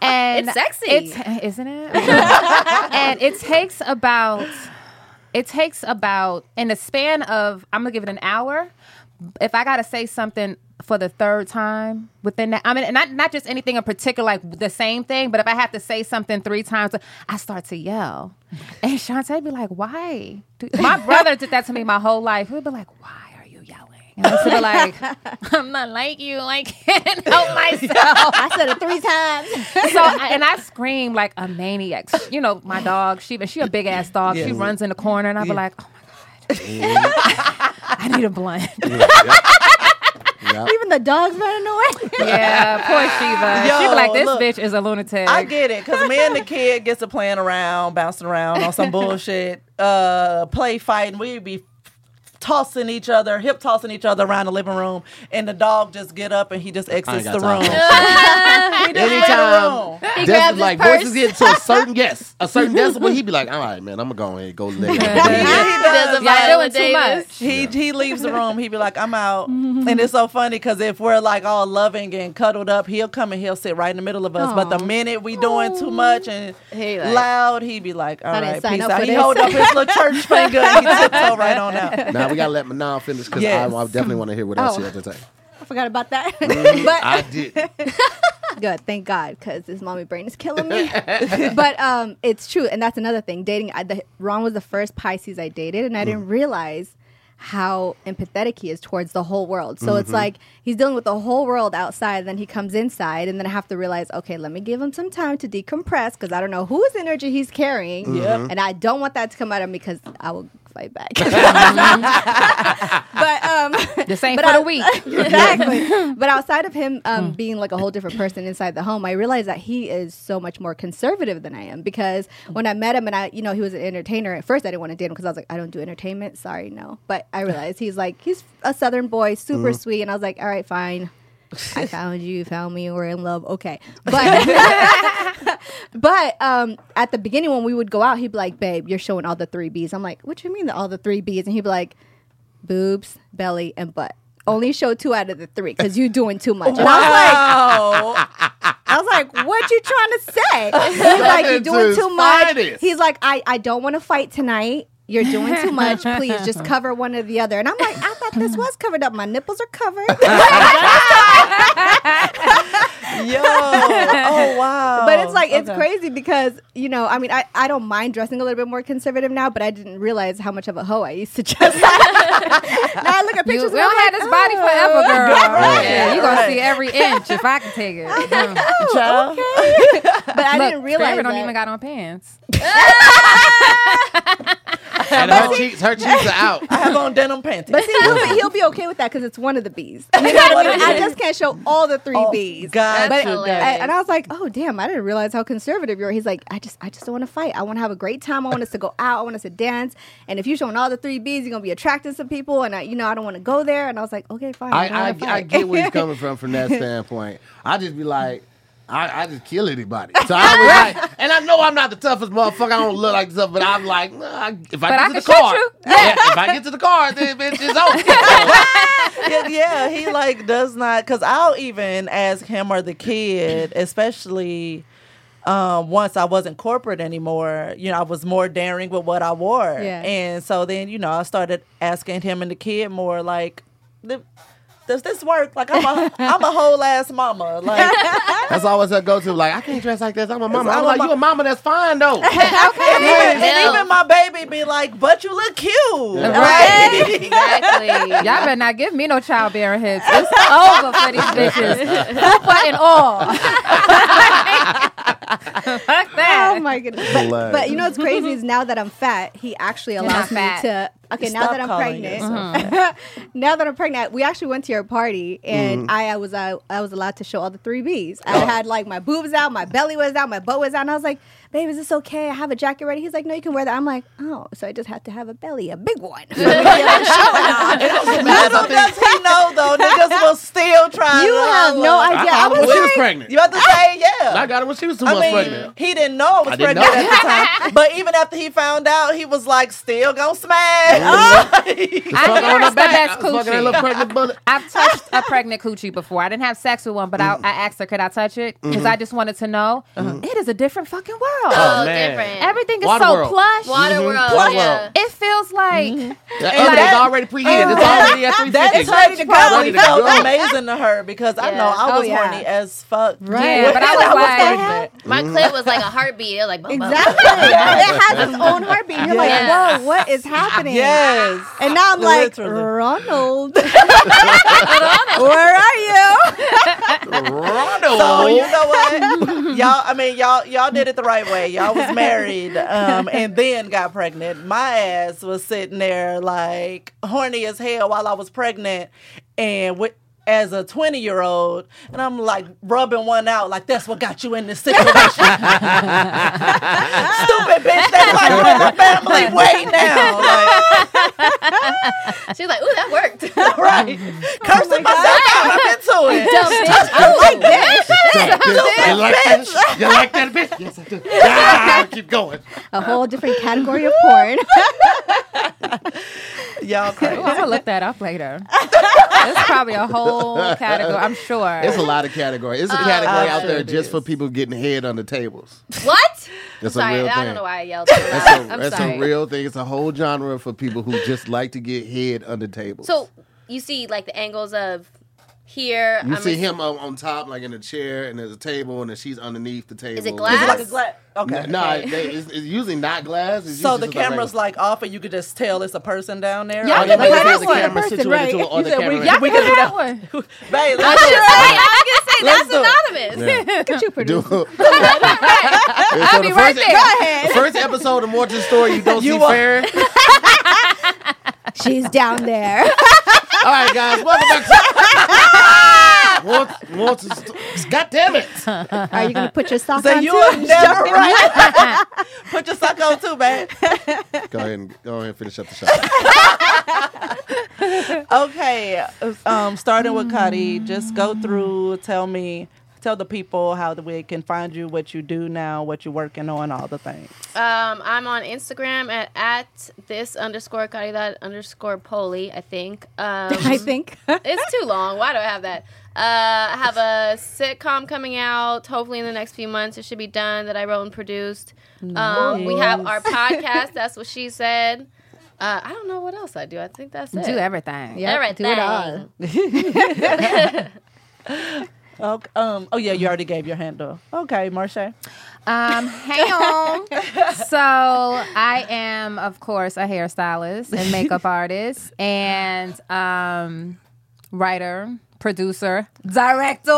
and It's sexy. It's, isn't it? and it takes about. It takes about in the span of I'm gonna give it an hour. If I gotta say something for the third time within that, I mean, not not just anything in particular, like the same thing, but if I have to say something three times, I start to yell. And Shantae be like, "Why?" Do-" My brother did that to me my whole life. He'd be like, "Why are you yelling?" And I used to be like, "I'm not like you. I can't help myself." I said it three times. so I- and I scream like a maniac. You know, my dog. She she a big ass dog. She runs in the corner, and I be like, "Oh my god, I need a blunt." Yeah. Even the dogs running away. yeah, poor Shiva. she be like, "This look, bitch is a lunatic." I get it because me and the kid gets to playing around, bouncing around on some bullshit, uh, play fighting. We be tossing each other, hip tossing each other around the living room, and the dog just get up and he just exits the room. he just leave Anytime. the room. He That's grabs like purse. voices get to a certain guess, a certain guest, decibel. He'd be like, "All right, man, I'm gonna go ahead and go lay." He it." does. a doing too much. Davis. He he leaves the room. He'd be like, "I'm out," mm-hmm. and it's so funny because if we're like all loving and cuddled up, he'll come and he'll sit right in the middle of us. But the minute we doing too much and He like- loud, he'd be like, "All I right, peace out." He this. hold up his little church finger and he tiptoe right on out. now we gotta let Manal finish because Yes. I, I definitely want to hear what else Oh. she had to oh, say. I forgot about that. Mm, I but did. good, thank God, because this mommy brain is killing me. but um, it's true, and that's another thing. Dating, I, the, Ron was the first Pisces I dated, and I didn't mm. realize how empathetic he is towards the whole world. So it's mm-hmm. like he's dealing with the whole world outside, then he comes inside, and then I have to realize, okay, let me give him some time to decompress because I don't know whose energy he's carrying, mm-hmm. Yep. and I don't want that to come out of me because I will fight back. but um, the same but for I- the weak. exactly. but outside of him um, being like a whole different person inside the home, I realized that he is so much more conservative than I am. Because when I met him and I, you know, he was an entertainer. At first, I didn't want to date him because I was like, I don't do entertainment. Sorry, no. But I realized he's like, he's a Southern boy, super sweet, and I was like, all right, fine. I found you, you found me, we're in love. Okay, but but um, at the beginning when we would go out, he'd be like, "Babe, you're showing all the three B's." I'm like, "What you mean the all the three B's?" And he'd be like, "Boobs, belly, and butt." Only show two out of the three because you're doing too much. And I was like, I was like, what you trying to say? He's like, you're doing too much. He's like, I, I don't want to fight tonight. You're doing too much. Please just cover one or the other. And I'm like, I thought this was covered up. My nipples are covered. Yo. Oh wow. but it's like it's Okay. crazy because you know I mean I, I don't mind dressing a little bit more conservative now but I didn't realize how much of a hoe I used to dress now I look at You, pictures we and I'm don't have like, this body oh. forever, girl. Right. Yeah, you gonna see every inch if I can take it. Mm. Child. but I Look, didn't realize Farrah don't even got on pants. And her cheeks, her cheeks are out. I have on denim panties. but see he'll be, he'll be okay with that because it's one of the B's you know what I mean I just can't show all the three Oh, B's Gotcha, But- hilarious. gotcha. and I was like, "Oh damn! I didn't realize how conservative you are." He's like, "I just, I just don't want to fight. I want to have a great time. I want us to go out. I want us to dance. And if you're showing all the three Bs, you're gonna be attracting some people. And I, you know, I don't want to go there." And I was like, "Okay, fine. I, I, don't I, I get where he's coming from from that standpoint. I just be like, I, I just kill anybody. So I was like, and I know I'm not the toughest motherfucker. I don't look like tough, but I'm like, nah, if I But get I to the car, yeah, if I get to the car, then bitch is over. yeah, yeah, he like does not because I'll even ask him or the kid, especially um, once I wasn't corporate anymore, you know, I was more daring with what I wore. Yeah. And so then, you know, I started asking him and the kid more like, "Th- does this work? Like I'm a I'm a whole ass mama. Like That's always a go to. Like, I can't dress like this. I'm a mama. I'm I'm a like, mo- you a mama that's fine though. and, even, and even my baby be like, but you look cute. Yeah. Right? Exactly. Y'all better not give me no childbearing hips. It's over for these bitches. But and all. Fuck that. Oh my goodness! But, but you know what's crazy is now that I'm fat, he actually allows me to. Okay, now that I'm calling pregnant, mm-hmm. now that I'm pregnant, we actually went to your party, and Mm-hmm. I, I was I, I was allowed to show all the three Bs. I had like my boobs out, my belly was out, my butt was out, and I was like, "Babe, is this okay? I have a jacket ready." He's like, "No, you can wear that." I'm like, "Oh, so I just have to have a belly, a big one." Little does he know though, niggas will still try. you to have no idea. I I got her was when she was pregnant. You have to say yeah. I got her when she was two I months mean, pregnant. he didn't know I was I pregnant know. at the time. But even after he found out, he was like, still gonna smash. I Fuck her on hear the back. best I was fucking that coochie. little pregnant bullet. I've touched a pregnant coochie before. I didn't have sex with one, but I, mm. I asked her, could I touch it? Because mm-hmm. I just wanted to know. Mm-hmm. It is a different fucking world. Oh, oh, man. different. Everything is so Waterworld. plush. Waterworld. Mm-hmm. Waterworld. Yeah. It feels like mm-hmm. The And oven that- is already preheated. Oh, it's already at 350. That ready to go. probably Ready to felt go. amazing to her because I know I Oh, was yeah. horny as fuck. Right. Yeah, but I was like- pregnant. My mm-hmm. clit was like a heartbeat. It was like, boom, boom. Exactly. it has its own heartbeat. You're like, whoa, what is happening? Yes. And now I'm like, Literally. Ronald, where are you? Ronald. So you know what, y'all? I mean, y'all y'all did it the right way. Y'all was married, um, and then got pregnant. My ass was sitting there like horny as hell while I was pregnant, and with. As a 20 year old, and I'm like rubbing one out, like that's what got you in this situation. Stupid bitch, that's like when the family way now. She was like, ooh, that worked. Like, right. Cursing myself out, I'm into it. Dumb bitch. I like this. You like that? You like that bitch? Yes, I do. Ah, keep going. A whole different category of porn. Y'all crazy. Ooh, I'm gonna look that up later. It's probably a whole category. I'm sure. It's a lot of categories. It's a Oh, category I'm out there just for people getting head on the tables. What? That's sorry, a real thing. I don't know why I yelled. so That's, a, I'm that's sorry. a real thing. It's a whole genre for people who just like to get head on the tables. So you see, like the angles of here. you I'm see ass- him on, on top, like in a chair, and there's a table, and then she's underneath the table. Is it Is glass? it like a glass? Okay. No, no, they- it's, it's usually not glass. It's So the just like camera's like off, and you could just tell it's a person down there. Yeah, Or Oh, you yeah, but make but it that it's is the one camera person, situated right? to an You other said we- camera. yeah, we can do that. one. Babe, I let's was do gonna it. say, I was gonna say Let's that's do it. anonymous. Yeah. At you, Do, producer. I'll so be the right first, there. Go ahead. The first episode of Moore to the Story, you don't You see Farron. She's down there. All right, guys, welcome back to More, more to. God damn it. Are you gonna put your sock So on you too? are never right. Put your sock on too, man. Go ahead and go ahead and finish up the shot. Okay, um, starting with Cuddy, just go through. Tell me, tell the people how the we can find you, what you do now, what you're working on, all the things. Um, I'm on Instagram at at this underscore Kari that underscore Poli. I think. Um, I think. it's too long. Why do I have that? Uh, I have a sitcom coming out. Hopefully in the next few months, it should be done. That I wrote and produced. Um, we have our podcast. That's what she said. Uh, I don't know what else I do. I think that's it. Do everything. Yeah, Everything. do it all. Okay, um, oh yeah, you already gave your handle. Okay, Marche. Um, hey on. so I am, of course, a hairstylist and makeup artist and um, writer, producer, director.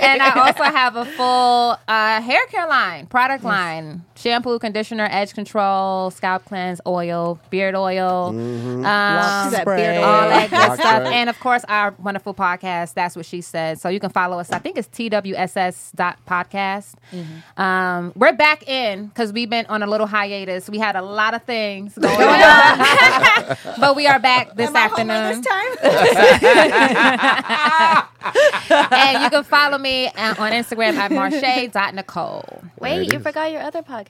and I also have a full uh, hair care line, product line, shampoo, conditioner, edge control, scalp cleanse, oil, beard oil, um, That beard All oil. all that good Rock stuff. track. And of course, our wonderful podcast. That's what she said. So you can follow us. I think it's TWSS dot podcast. Um, we're back in because we've been on a little hiatus. We had a lot of things going on, but we are back this Am I afternoon. this time? and you can follow me uh, on Instagram at Marche.Nicole. Wait, you forgot your other podcast.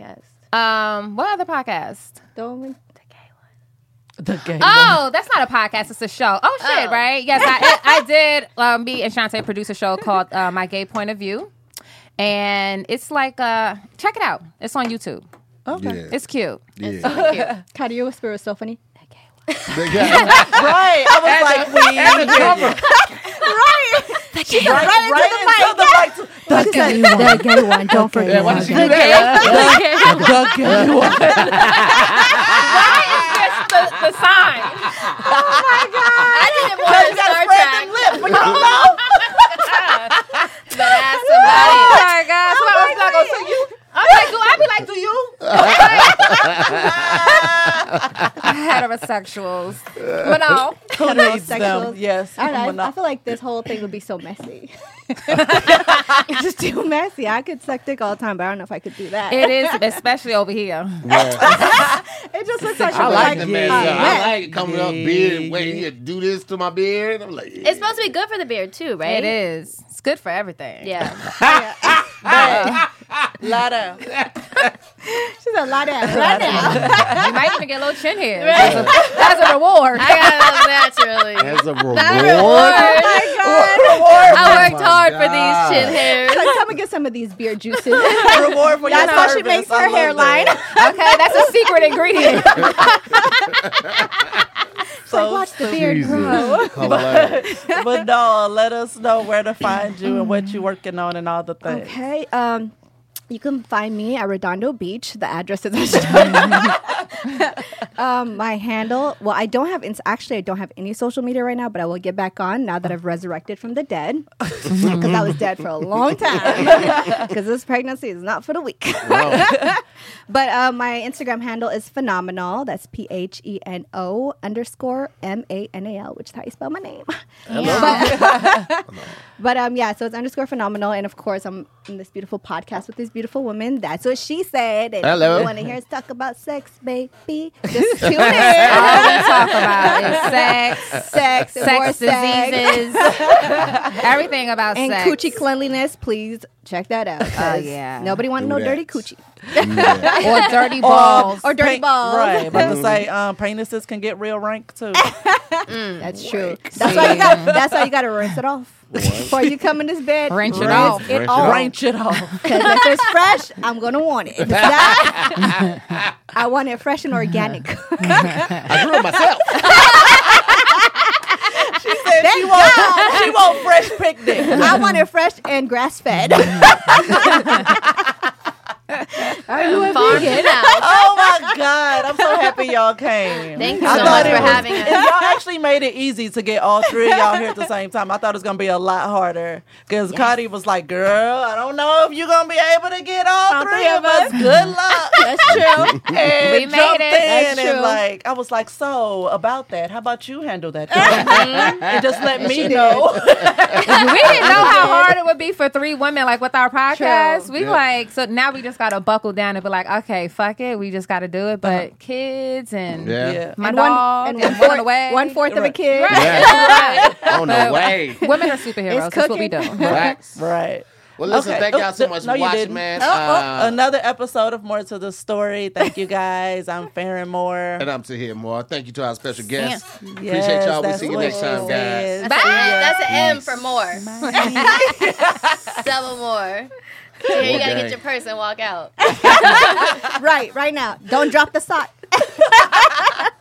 Um, what other podcast? Don't- The gay One. The gay one. Oh, that's not a podcast. It's a show. Oh shit, Oh. right? Yes, I, I did. Um, me and Shantae produce a show called uh, My Gay Point of View, and it's like uh, check it out. It's on YouTube. Okay. Yeah. It's cute. yeah. Cardi, your whisper was so funny. The guy- Right. I was like, we She's right, right into the mic. too. The gay one. the gay one. Don't forget. Yeah, why did she do that? The gay one. the, the sign. Oh I did it more Because than you gotta Star spread Trek. them lips, but you don't know. But ask somebody. Oh my oh god! Somebody was like, "Oh, so you?" I'm like, "Do I be like, do you?" Heterosexuals, but no. Who needs them? Heterosexuals. Yes. I, don't know, I, I feel like this whole thing would be so messy. it's just too messy. I could suck dick all the time, but I don't know if I could do that. It is, especially over here. It just looks like I like the like, man. uh, I like it coming up beard. Wait, you do this to my beard. I'm like, It's supposed to be good for the beard too, right? It is. It's good for everything. Yeah. Lada. She's a lot of lot of. You might even get a little chin hair as, a, as a reward. I got those naturally. as a reward. Not a reward. I worked my hard for these chin hairs. Like, come and get some of these beard juices. Reward for your That's how she makes her hairline. Okay, that's a secret ingredient. So Watch the beard Jesus. grow. Hilarious. but no, let us know where to find you and what you're working on and all the things. Okay. Um, you can find me at Redondo Beach. The address is um, my handle. Well, I don't have. Ins- actually, I don't have any social media right now, but I will get back on now that I've resurrected from the dead because I was dead for a long time. Because this pregnancy is not for the weak. But uh, my Instagram handle is phenomenal. That's P H E N O underscore M A N A L, which is how you spell my name. But, but um, yeah, so it's underscore phenomenal, and of course, I'm in this beautiful podcast with these beautiful woman. That's what she said. And Hello. If you want to hear us talk about sex, baby, just tune in. All we talk about is sex, sex, and more sex diseases, everything about sex and sex. coochie cleanliness. Please check that out. 'cause yeah. Nobody want Do no dirty coochie or dirty balls. or dirty balls. Right. About to say, um, penises can get real rank too. That's true. That's why you got. That's why you got to rinse it off before you come in this bed. Rinse it rinse off. It Rinse it off. off. Ranch it off. Because if it's fresh, I'm gonna want it. If it's not, I want it fresh and organic. I grew it myself. She said she want, she want fresh picnic. I want it fresh and grass fed. Are you a vegan? Oh my God. I'm so happy y'all came. Thank you I so thought much it for was- having us. Y'all actually made it easy to get all three of y'all here at the same time. I thought it was gonna be a lot harder because Cody was like, "Girl, I don't know if you're gonna be able to get all, All three, of us. Good luck." That's true. and We made jumped it. in That's and true. like I was like, "So about that, how about you handle that?" Mm-hmm. and just let me know. we didn't know how hard it would be for three women, like with our podcast. True. We Yeah. like so now we just gotta buckle down and be like, okay, fuck it, we just gotta do it. But kids and Yeah. yeah. my and dog one, and, and one one on fourth, the way. one fourth of a Right. kid. Yeah. On the way. Women are superheroes. It's That's what we do. cooking. Facts. Right. Well, listen, Okay. thank Oh, y'all so much no, for you watching, man. Oh, oh, Uh, another episode of Moore to the Story. Thank you guys. I'm Farron Moore. and I'm to hear more. Thank you to our special guests. Yes, Appreciate y'all. We'll see you next she time, guys. Bye. That's, See a, ya. that's an M for more. Double more. Here, you gotta Okay. get your purse and walk out. Right, right now. Don't drop the sock.